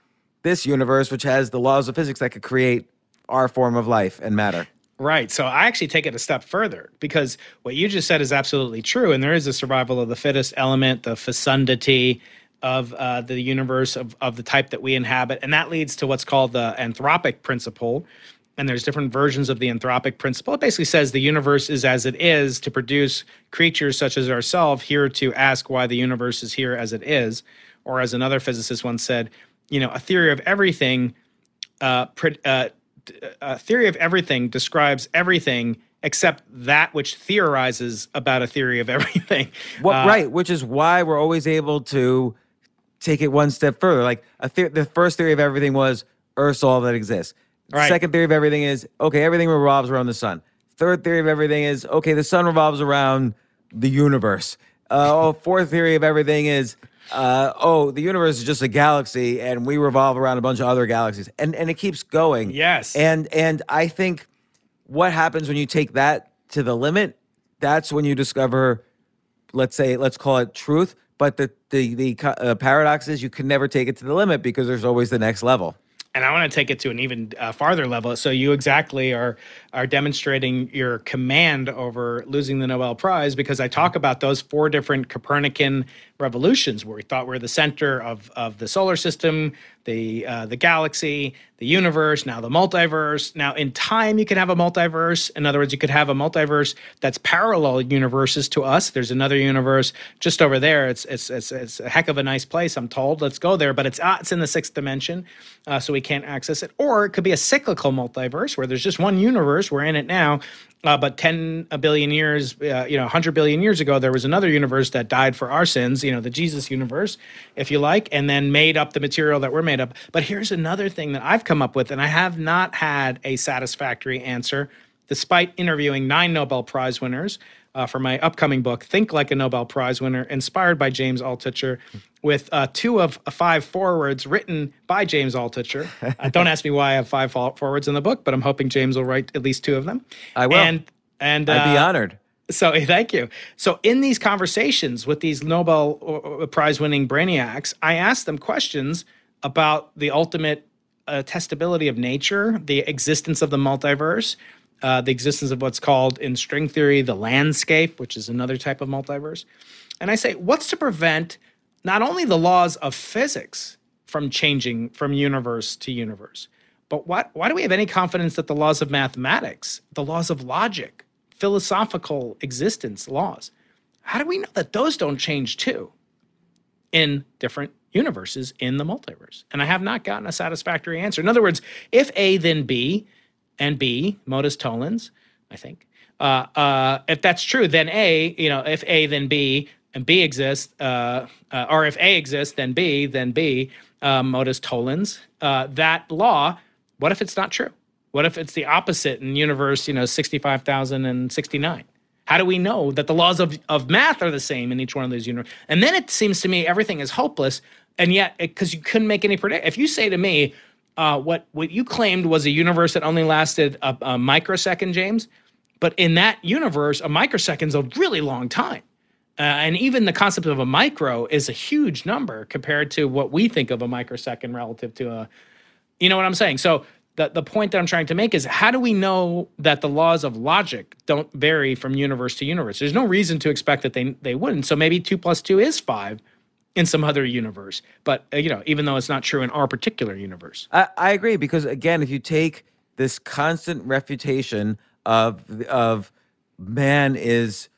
this universe which has the laws of physics that could create our form of life and matter Right. So I actually take it a step further because what you just said is absolutely true. And there is a survival of the fittest element, the fecundity of uh, the universe of, of the type that we inhabit. And that leads to what's called the anthropic principle, and there's different versions of the anthropic principle. It basically says the universe is as it is to produce creatures such as ourselves here to ask why the universe is here as it is. Or as another physicist once said, you know, a theory of everything, uh, uh, a theory of everything describes everything except that which theorizes about a theory of everything. Well, uh, right, which is why we're always able to take it one step further. Like a the- the first theory of everything was Earth's all that exists. Right. Second theory of everything is okay, everything revolves around the sun. Third theory of everything is okay, the sun revolves around the universe. Uh, oh, fourth theory of everything is uh, oh, the universe is just a galaxy, and we revolve around a bunch of other galaxies, and and it keeps going. Yes, and and I think what happens when you take that to the limit, that's when you discover, let's say, let's call it truth. But the the the uh, paradox is you can never take it to the limit because there's always the next level and I want to take it to an even uh, farther level. So you exactly are are demonstrating your command over losing the Nobel Prize because I talk about those four different Copernican revolutions where we thought we are the center of of the solar system, the uh, the galaxy, the universe, now the multiverse. Now in time you can have a multiverse. In other words, you could have a multiverse that's parallel universes to us. There's another universe just over there. It's it's it's, it's a heck of a nice place. I'm told. Let's go there, but it's uh, it's in the sixth dimension, uh, so we can't access it. Or it could be a cyclical multiverse where there's just one universe. We're in it now, uh, but 10 a billion years, uh, you know, 100 billion years ago, there was another universe that died for our sins, you know, the Jesus universe, if you like, and then made up the material that we're made up. But here's another thing that I've come up with, and I have not had a satisfactory answer, despite interviewing nine Nobel Prize winners uh, for my upcoming book, Think Like a Nobel Prize Winner, inspired by James Altucher, with uh, two of five forewords written by James Altucher. Uh, don't ask me why I have five forewords in the book, but I'm hoping James will write at least two of them. I will. And, and I'd be uh, honored. So thank you. So in these conversations with these Nobel uh, Prize winning brainiacs, I asked them questions about the ultimate uh, testability of nature, the existence of the multiverse, uh, the existence of what's called in string theory the landscape, which is another type of multiverse. And I say, what's to prevent not only the laws of physics from changing from universe to universe, but what, why do we have any confidence that the laws of mathematics, the laws of logic, philosophical existence laws, how do we know that those don't change too in different universes in the multiverse? And I have not gotten a satisfactory answer. In other words, if A, then B, and B, modus tollens, I think, uh, uh, if that's true, then A, you know, if A, then B, and B exists, uh, uh or if A exists, then B, then B, uh, modus tollens, uh, that law, what if it's not true? What if it's the opposite in universe, you know, 65,069? How do we know that the laws of, of math are the same in each one of those universes? And then it seems to me everything is hopeless. And yet, because you couldn't make any predict. If you say to me, uh, what what you claimed was a universe that only lasted a, a microsecond, James, but in that universe, a microsecond is a really long time. Uh, and even the concept of a micro is a huge number compared to what we think of a microsecond relative to a, you know what I'm saying? So the, the point that I'm trying to make is how do we know that the laws of logic don't vary from universe to universe? There's no reason to expect that they, they wouldn't. So maybe two plus two is five in some other universe. But, uh, you know, even though it's not true in our particular universe. I, I agree because, again, if you take this constant refutation of, of man is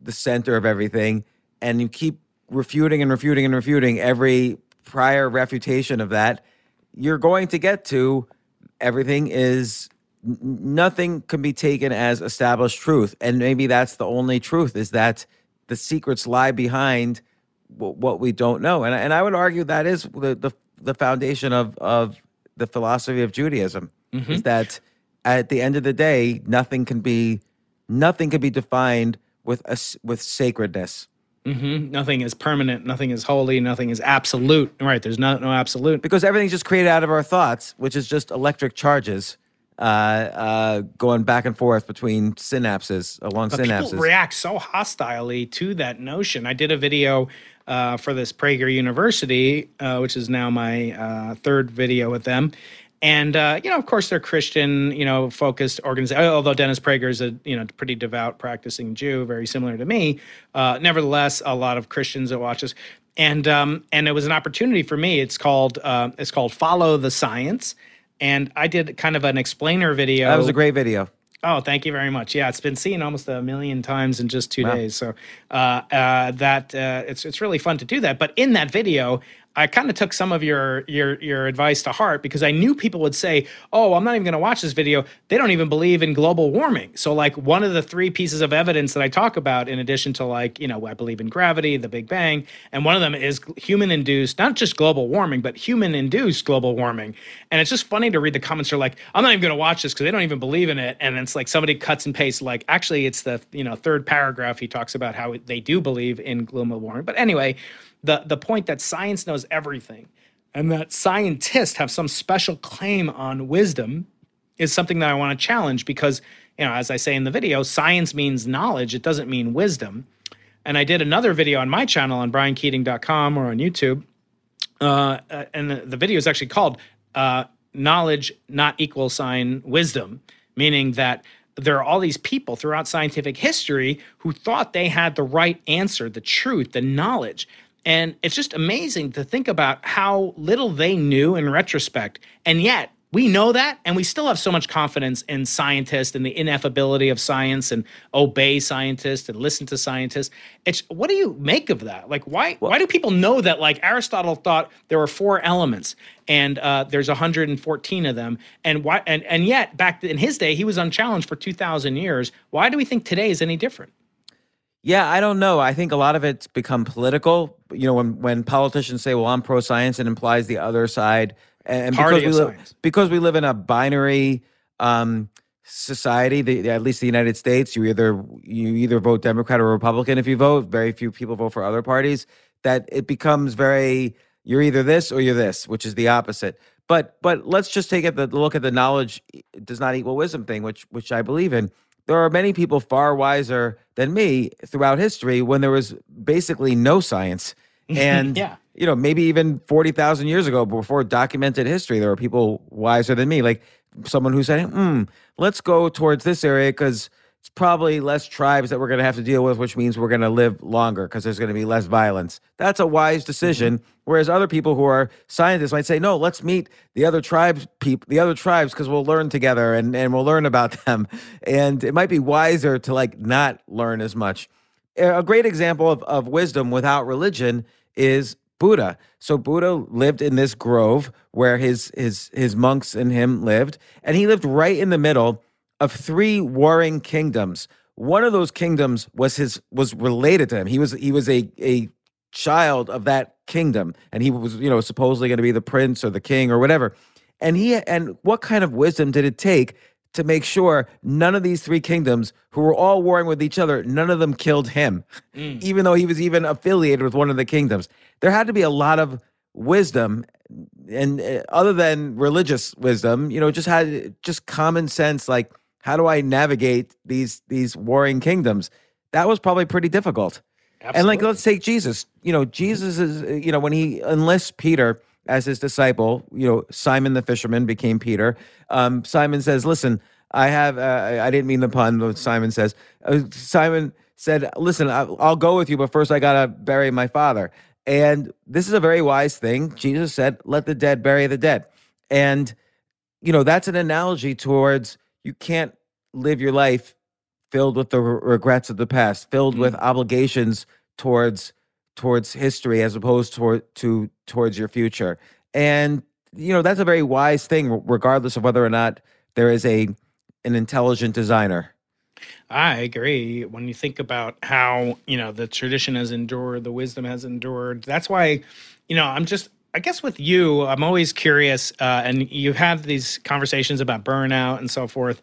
the center of everything and you keep refuting and refuting and refuting every prior refutation of that, you're going to get to everything is nothing can be taken as established truth and maybe that's the only truth is that the secrets lie behind what we don't know and, and i would argue that is the, the, the foundation of, of the philosophy of judaism mm-hmm. is that at the end of the day nothing can be nothing can be defined with a, with sacredness Mm-hmm. Nothing is permanent. Nothing is holy. Nothing is absolute. Right? There's no no absolute because everything's just created out of our thoughts, which is just electric charges uh, uh, going back and forth between synapses along but synapses. People react so hostilely to that notion. I did a video uh, for this Prager University, uh, which is now my uh, third video with them, and uh, you know, of course, they're Christian, you know, focused organization. Although Dennis Prager is a you know pretty devout practicing Jew, very similar to me. Uh, nevertheless, a lot of Christians that watch us, and um, and it was an opportunity for me. It's called uh, it's called Follow the Science, and I did kind of an explainer video. That was a great video. Oh, thank you very much. Yeah, it's been seen almost a million times in just two wow. days. So uh, uh, that uh, it's it's really fun to do that. But in that video, I kind of took some of your your your advice to heart because I knew people would say, "Oh, I'm not even going to watch this video. They don't even believe in global warming." So like one of the three pieces of evidence that I talk about in addition to like, you know, I believe in gravity, the Big Bang, and one of them is human induced, not just global warming, but human induced global warming. And it's just funny to read the comments are like, "I'm not even going to watch this because they don't even believe in it." And it's like somebody cuts and pastes like, "Actually, it's the, you know, third paragraph he talks about how they do believe in global warming." But anyway, the the point that science knows everything and that scientists have some special claim on wisdom is something that I want to challenge because you know as I say in the video science means knowledge it doesn't mean wisdom and I did another video on my channel on briankeating.com or on YouTube uh, uh, and the, the, video is actually called uh, knowledge not equal sign wisdom meaning that there are all these people throughout scientific history who thought they had the right answer, the truth, the knowledge. And it's just amazing to think about how little they knew in retrospect. And yet, we know that, and we still have so much confidence in scientists and the ineffability of science and obey scientists and listen to scientists. It's what do you make of that? Like, why well, why do people know that? Like Aristotle thought there were four elements, and uh, there's 114 of them, and why? And and yet, back in his day, he was unchallenged for 2,000 years. Why do we think today is any different? Yeah, I don't know. I think a lot of it's become political. You know, when when politicians say, "Well, I'm pro science," it implies the other side. And because we live because we live in a binary um, society, the, at least the United States, you either you either vote Democrat or Republican. If you vote, very few people vote for other parties. That it becomes very you're either this or you're this, which is the opposite. But but let's just take it the look at the knowledge does not equal wisdom thing, which which I believe in there are many people far wiser than me throughout history when there was basically no science. And, yeah. you know, maybe even 40,000 years ago, before documented history, there were people wiser than me. Like someone who said, hmm, let's go towards this area because it's probably less tribes that we're going to have to deal with, which means we're going to live longer because there's going to be less violence. That's a wise decision. Mm-hmm. Whereas other people who are scientists might say, no, let's meet the other tribes people, the other tribes, because we'll learn together and, and we'll learn about them. And it might be wiser to like not learn as much. A great example of, of wisdom without religion is Buddha. So Buddha lived in this grove where his his his monks and him lived, and he lived right in the middle of three warring kingdoms. One of those kingdoms was his was related to him. He was he was a a child of that kingdom, and he was you know supposedly going to be the prince or the king or whatever. And he and what kind of wisdom did it take to make sure none of these three kingdoms, who were all warring with each other, none of them killed him, mm. even though he was even affiliated with one of the kingdoms. There had to be a lot of wisdom, and uh, other than religious wisdom, you know, just had just common sense, like how do I navigate these these warring kingdoms? That was probably pretty difficult. Absolutely. And like, let's take Jesus. You know, Jesus is, you know, when he enlists Peter as his disciple. You know, Simon the fisherman became Peter. Um, Simon says, "Listen, I have. Uh, I didn't mean the pun." But Simon says, uh, "Simon said, listen, I'll, I'll go with you, but first I gotta bury my father." And this is a very wise thing. Jesus said, "Let the dead bury the dead," and you know that's an analogy towards you can't live your life filled with the regrets of the past, filled mm-hmm. with obligations towards towards history as opposed toward to towards your future. And you know, that's a very wise thing regardless of whether or not there is a an intelligent designer. I agree. When you think about how, you know, the tradition has endured, the wisdom has endured. That's why, you know, I'm just I guess with you, I'm always curious, uh, and you've had these conversations about burnout and so forth.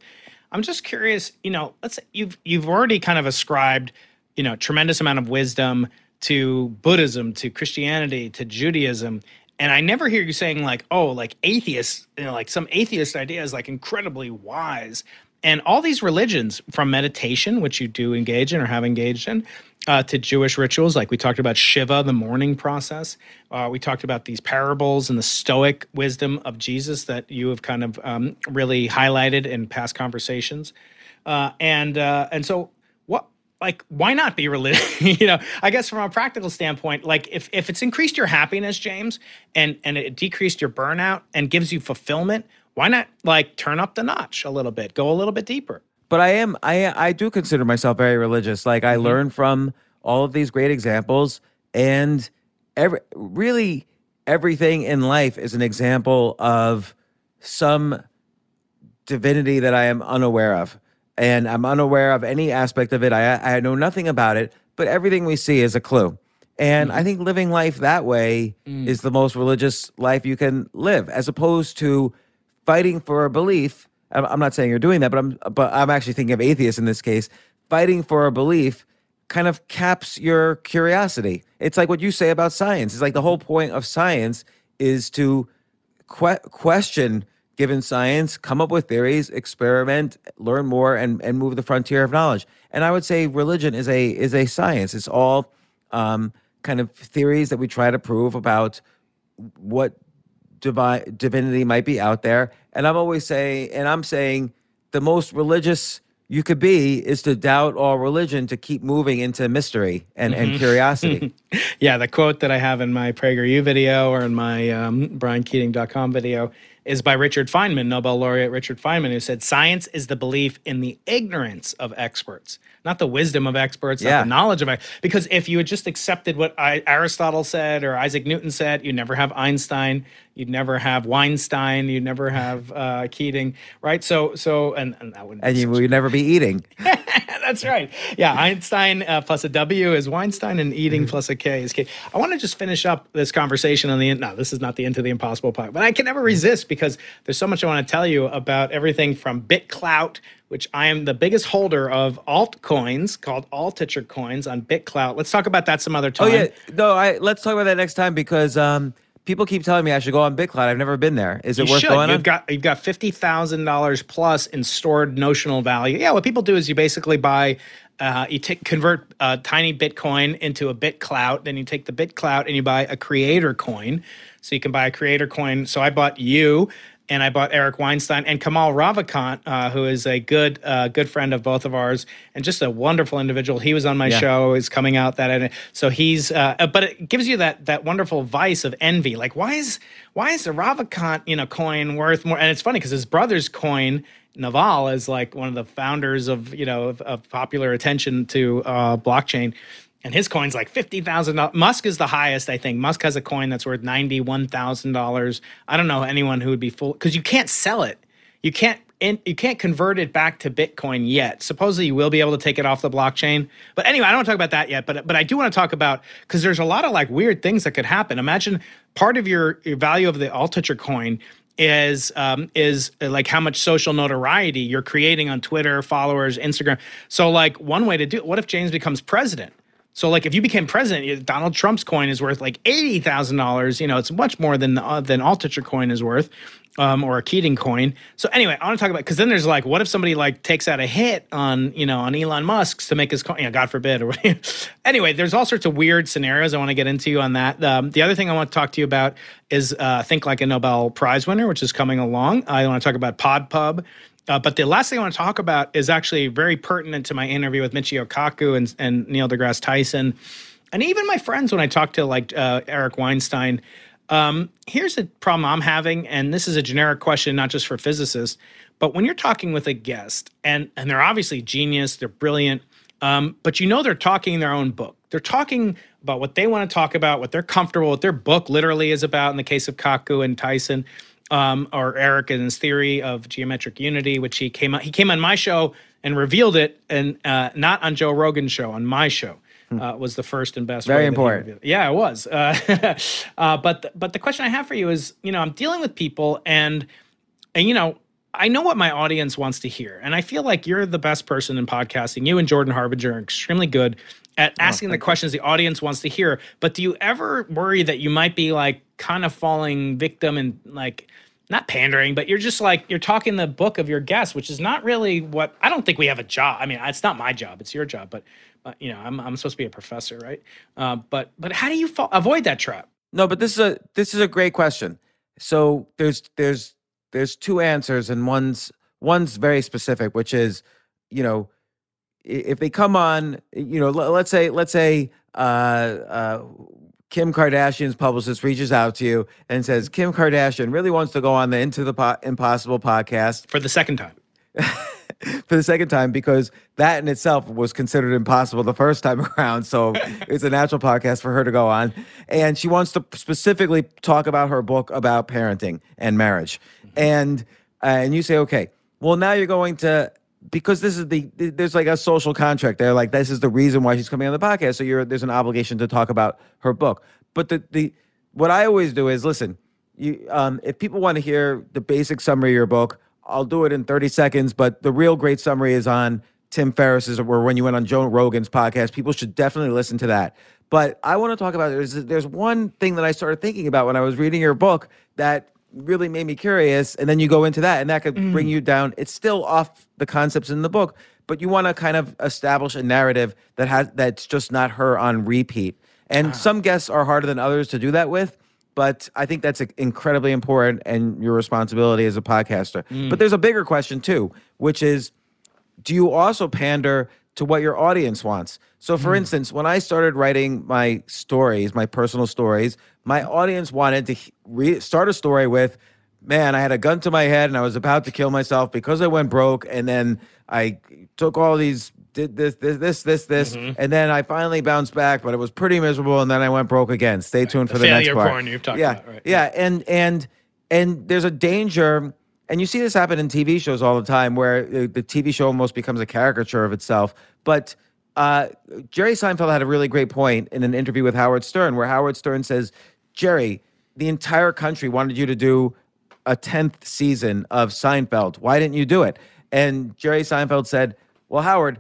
I'm just curious, you know, let's say you've you've already kind of ascribed, you know, tremendous amount of wisdom to Buddhism, to Christianity, to Judaism. And I never hear you saying like, oh, like atheists, you know, like some atheist idea is like incredibly wise. And all these religions, from meditation, which you do engage in or have engaged in, uh, to Jewish rituals, like we talked about Shiva, the mourning process. Uh, we talked about these parables and the Stoic wisdom of Jesus that you have kind of um, really highlighted in past conversations. Uh, and uh, and so like why not be religious you know i guess from a practical standpoint like if, if it's increased your happiness james and and it decreased your burnout and gives you fulfillment why not like turn up the notch a little bit go a little bit deeper? But i am i i do consider myself very religious. Like i mm-hmm. learn from all of these great examples and every really everything in life is an example of some divinity that i am unaware of and I'm unaware of any aspect of it. I, I know nothing about it, but everything we see is a clue. And mm-hmm. I think living life that way mm. is the most religious life you can live, as opposed to fighting for a belief. I'm not saying you're doing that, but I'm but I'm actually thinking of atheists in this case. Fighting for a belief kind of caps your curiosity. It's like what you say about science. It's like the whole point of science is to que- question given science, come up with theories, experiment, learn more, and and move the frontier of knowledge. And I would say religion is a is a science. It's all um, kind of theories that we try to prove about what divine divinity might be out there. And I'm always saying, and I'm saying, the most religious you could be is to doubt all religion to keep moving into mystery and, mm-hmm. and curiosity. yeah, the quote that I have in my PragerU video or in my um, BrianKeating.com video is by Richard Feynman, Nobel laureate Richard Feynman, who said, Science is the belief in the ignorance of experts, not the wisdom of experts, yeah. not the knowledge of experts. Because if you had just accepted what I, Aristotle said or Isaac Newton said, you never have Einstein, you'd never have Weinstein, you'd never have uh, Keating, right? So, so, and, and that would and you would never be eating. That's right. Yeah, Einstein uh, plus a W is Weinstein, and eating mm-hmm. plus a K is K. I want to just finish up this conversation on the. End. No, this is not the Into the Impossible part, but I can never resist because there's so much I want to tell you about everything from BitClout, which I am the biggest holder of altcoins called Altucher coins on BitClout. Let's talk about that some other time. Oh yeah, no, I let's talk about that next time because um, people keep telling me I should go on BitClout. I've never been there. Is it you worth should. going you've on? Got, you've got fifty thousand dollars plus in stored notional value. Yeah, what people do is you basically buy. Uh, you take convert a tiny Bitcoin into a BitClout, then you take the BitClout and you buy a creator coin. So you can buy a creator coin. So I bought you and I bought Eric Weinstein and Kamal Ravikant, uh, who is a good uh, good friend of both of ours and just a wonderful individual. He was on my yeah. show. Is coming out that so he's uh, uh, but it gives you that that wonderful vice of envy. Like why is why is the Ravikant you know coin worth more? And it's funny because his brother's coin Naval is like one of the founders of you know of, of popular attention to uh, blockchain, and his coin's like fifty thousand dollars. Musk is the highest, I think. Musk has a coin that's worth ninety one thousand dollars. I don't know anyone who would be full because you can't sell it. You can't you can't convert it back to Bitcoin yet. Supposedly you will be able to take it off the blockchain. But anyway, I don't want to talk about that yet. But but I do want to talk about because there's a lot of like weird things that could happen. Imagine part of your, your value of the Altucher coin is um, is uh, like how much social notoriety you're creating on Twitter, followers, Instagram. So like one way to do it, what if James becomes president? So like if you became president, Donald Trump's coin is worth like eighty thousand dollars. You know, it's much more than uh, than Altucher coin is worth um, or a Keating coin. So anyway, I want to talk about because then there's like, what if somebody like takes out a hit on you know on Elon Musk's to make his coin? You know, God forbid. Or anyway, there's all sorts of weird scenarios I want to get into on that. Um, the other thing I want to talk to you about is uh, think like a Nobel Prize winner, which is coming along. I want to talk about PodPub. Uh, but the last thing I want to talk about is actually very pertinent to my interview with Michio Kaku and, and Neil deGrasse Tyson, and even my friends when I talk to like uh, Eric Weinstein. Um, here's the problem I'm having, and this is a generic question, not just for physicists, but when you're talking with a guest, and and they're obviously genius, they're brilliant, um, but you know they're talking their own book. They're talking about what they want to talk about, what they're comfortable what Their book literally is about. In the case of Kaku and Tyson, um, or Eric and his theory of geometric unity, which he came on, he came on my show and revealed it, and uh, not on Joe Rogan's show, on my show uh, was the first and best. Very important. Yeah, it was. Uh, uh, but the, but the question I have for you is, you know, I'm dealing with people, and and you know, I know what my audience wants to hear, and I feel like you're the best person in podcasting. You and Jordan Harbinger are extremely good at oh, asking oh, the questions you. the audience wants to hear. But do you ever worry that you might be like kind of falling victim and like not pandering, but you're just like you're talking the book of your guests, which is not really what I don't think we have a job. I mean, it's not my job; it's your job. But uh, you know, I'm I'm supposed to be a professor, right? Uh, but but how do you fa- avoid that trap? No, but this is a this is a great question. So there's there's there's two answers, and one's one's very specific, which is, you know, if they come on, you know, let's say let's say uh, uh, Kim Kardashian's publicist reaches out to you and says Kim Kardashian really wants to go on the Into the po- Impossible podcast for the second time. for the second time because that in itself was considered impossible the first time around. So it's a natural podcast for her to go on. And she wants to specifically talk about her book about parenting and marriage. Mm-hmm. And uh, and you say, okay, well now you're going to because this is the there's like a social contract there. Like this is the reason why she's coming on the podcast. So you're there's an obligation to talk about her book. But the the what I always do is listen. You um, if people want to hear the basic summary of your book, I'll do it in 30 seconds, but the real great summary is on Tim Ferriss's or when you went on Joe Rogan's podcast. People should definitely listen to that. But I want to talk about there's there's one thing that I started thinking about when I was reading your book that really made me curious, and then you go into that, and that could mm. bring you down. It's still off the concepts in the book, but you want to kind of establish a narrative that has that's just not her on repeat. And ah. some guests are harder than others to do that with but I think that's incredibly important and your responsibility as a podcaster. Mm. But there's a bigger question too, which is do you also pander to what your audience wants? So, for mm. instance, when I started writing my stories, my personal stories, my audience wanted to re- start a story with, man, I had a gun to my head and I was about to kill myself because I went broke. And then I took all these did this, this, this, this, this, mm-hmm. and then I finally bounced back, but it was pretty miserable, and then I went broke again. Stay tuned for the, the next part. Porn you've talked yeah, about, right? Yeah, and and and there's a danger, and you see this happen in TV shows all the time, where the TV show almost becomes a caricature of itself. But uh, Jerry Seinfeld had a really great point in an interview with Howard Stern, where Howard Stern says, "Jerry, the entire country wanted you to do a tenth season of Seinfeld. Why didn't you do it?" And Jerry Seinfeld said, "Well, Howard."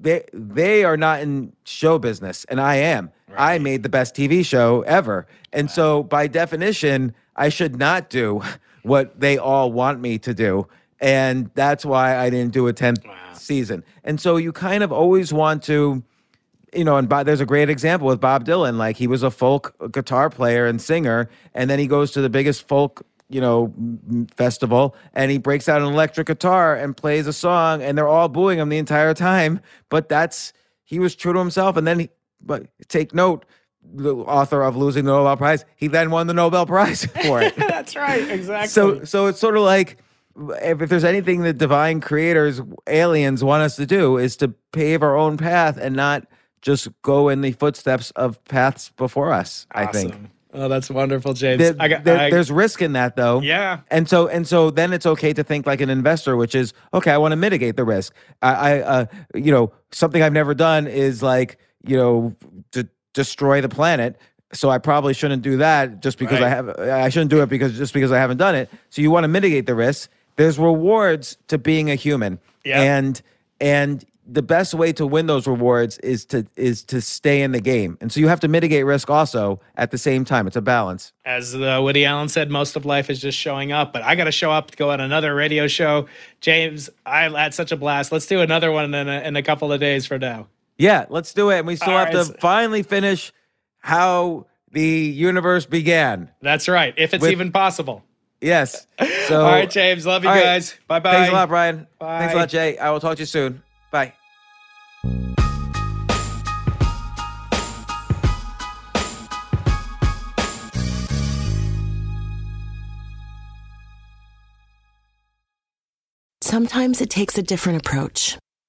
they they are not in show business and I am. Right. I made the best TV show ever. And wow. so by definition, I should not do what they all want me to do. And that's why I didn't do a 10th wow. season. And so you kind of always want to you know, and Bob, there's a great example with Bob Dylan. Like he was a folk guitar player and singer, and then he goes to the biggest folk you know, festival, and he breaks out an electric guitar and plays a song, and they're all booing him the entire time. But that's he was true to himself, and then he, but take note, the author of losing the Nobel Prize, he then won the Nobel Prize for it. that's right, exactly. So, so it's sort of like if, if there's anything that divine creators, aliens want us to do, is to pave our own path and not just go in the footsteps of paths before us. Awesome. I think. Oh, that's wonderful, James. There, I got, there, I, there's risk in that, though. Yeah. And so, and so, then it's okay to think like an investor, which is okay. I want to mitigate the risk. I, I uh, you know, something I've never done is like, you know, to destroy the planet. So I probably shouldn't do that just because right. I have. I shouldn't do it because just because I haven't done it. So you want to mitigate the risk. There's rewards to being a human. Yeah. And and the best way to win those rewards is to is to stay in the game and so you have to mitigate risk also at the same time it's a balance as uh, woody allen said most of life is just showing up but i gotta show up to go on another radio show james i had such a blast let's do another one in a, in a couple of days from now yeah let's do it. And we still All have right. to finally finish how the universe began. That's right if it's With, even possible. Yes. So all right james love you guys. Bye bye thanks a lot brian. Bye. thanks a lot jay. I will talk to you soon. Bye. Sometimes it takes a different approach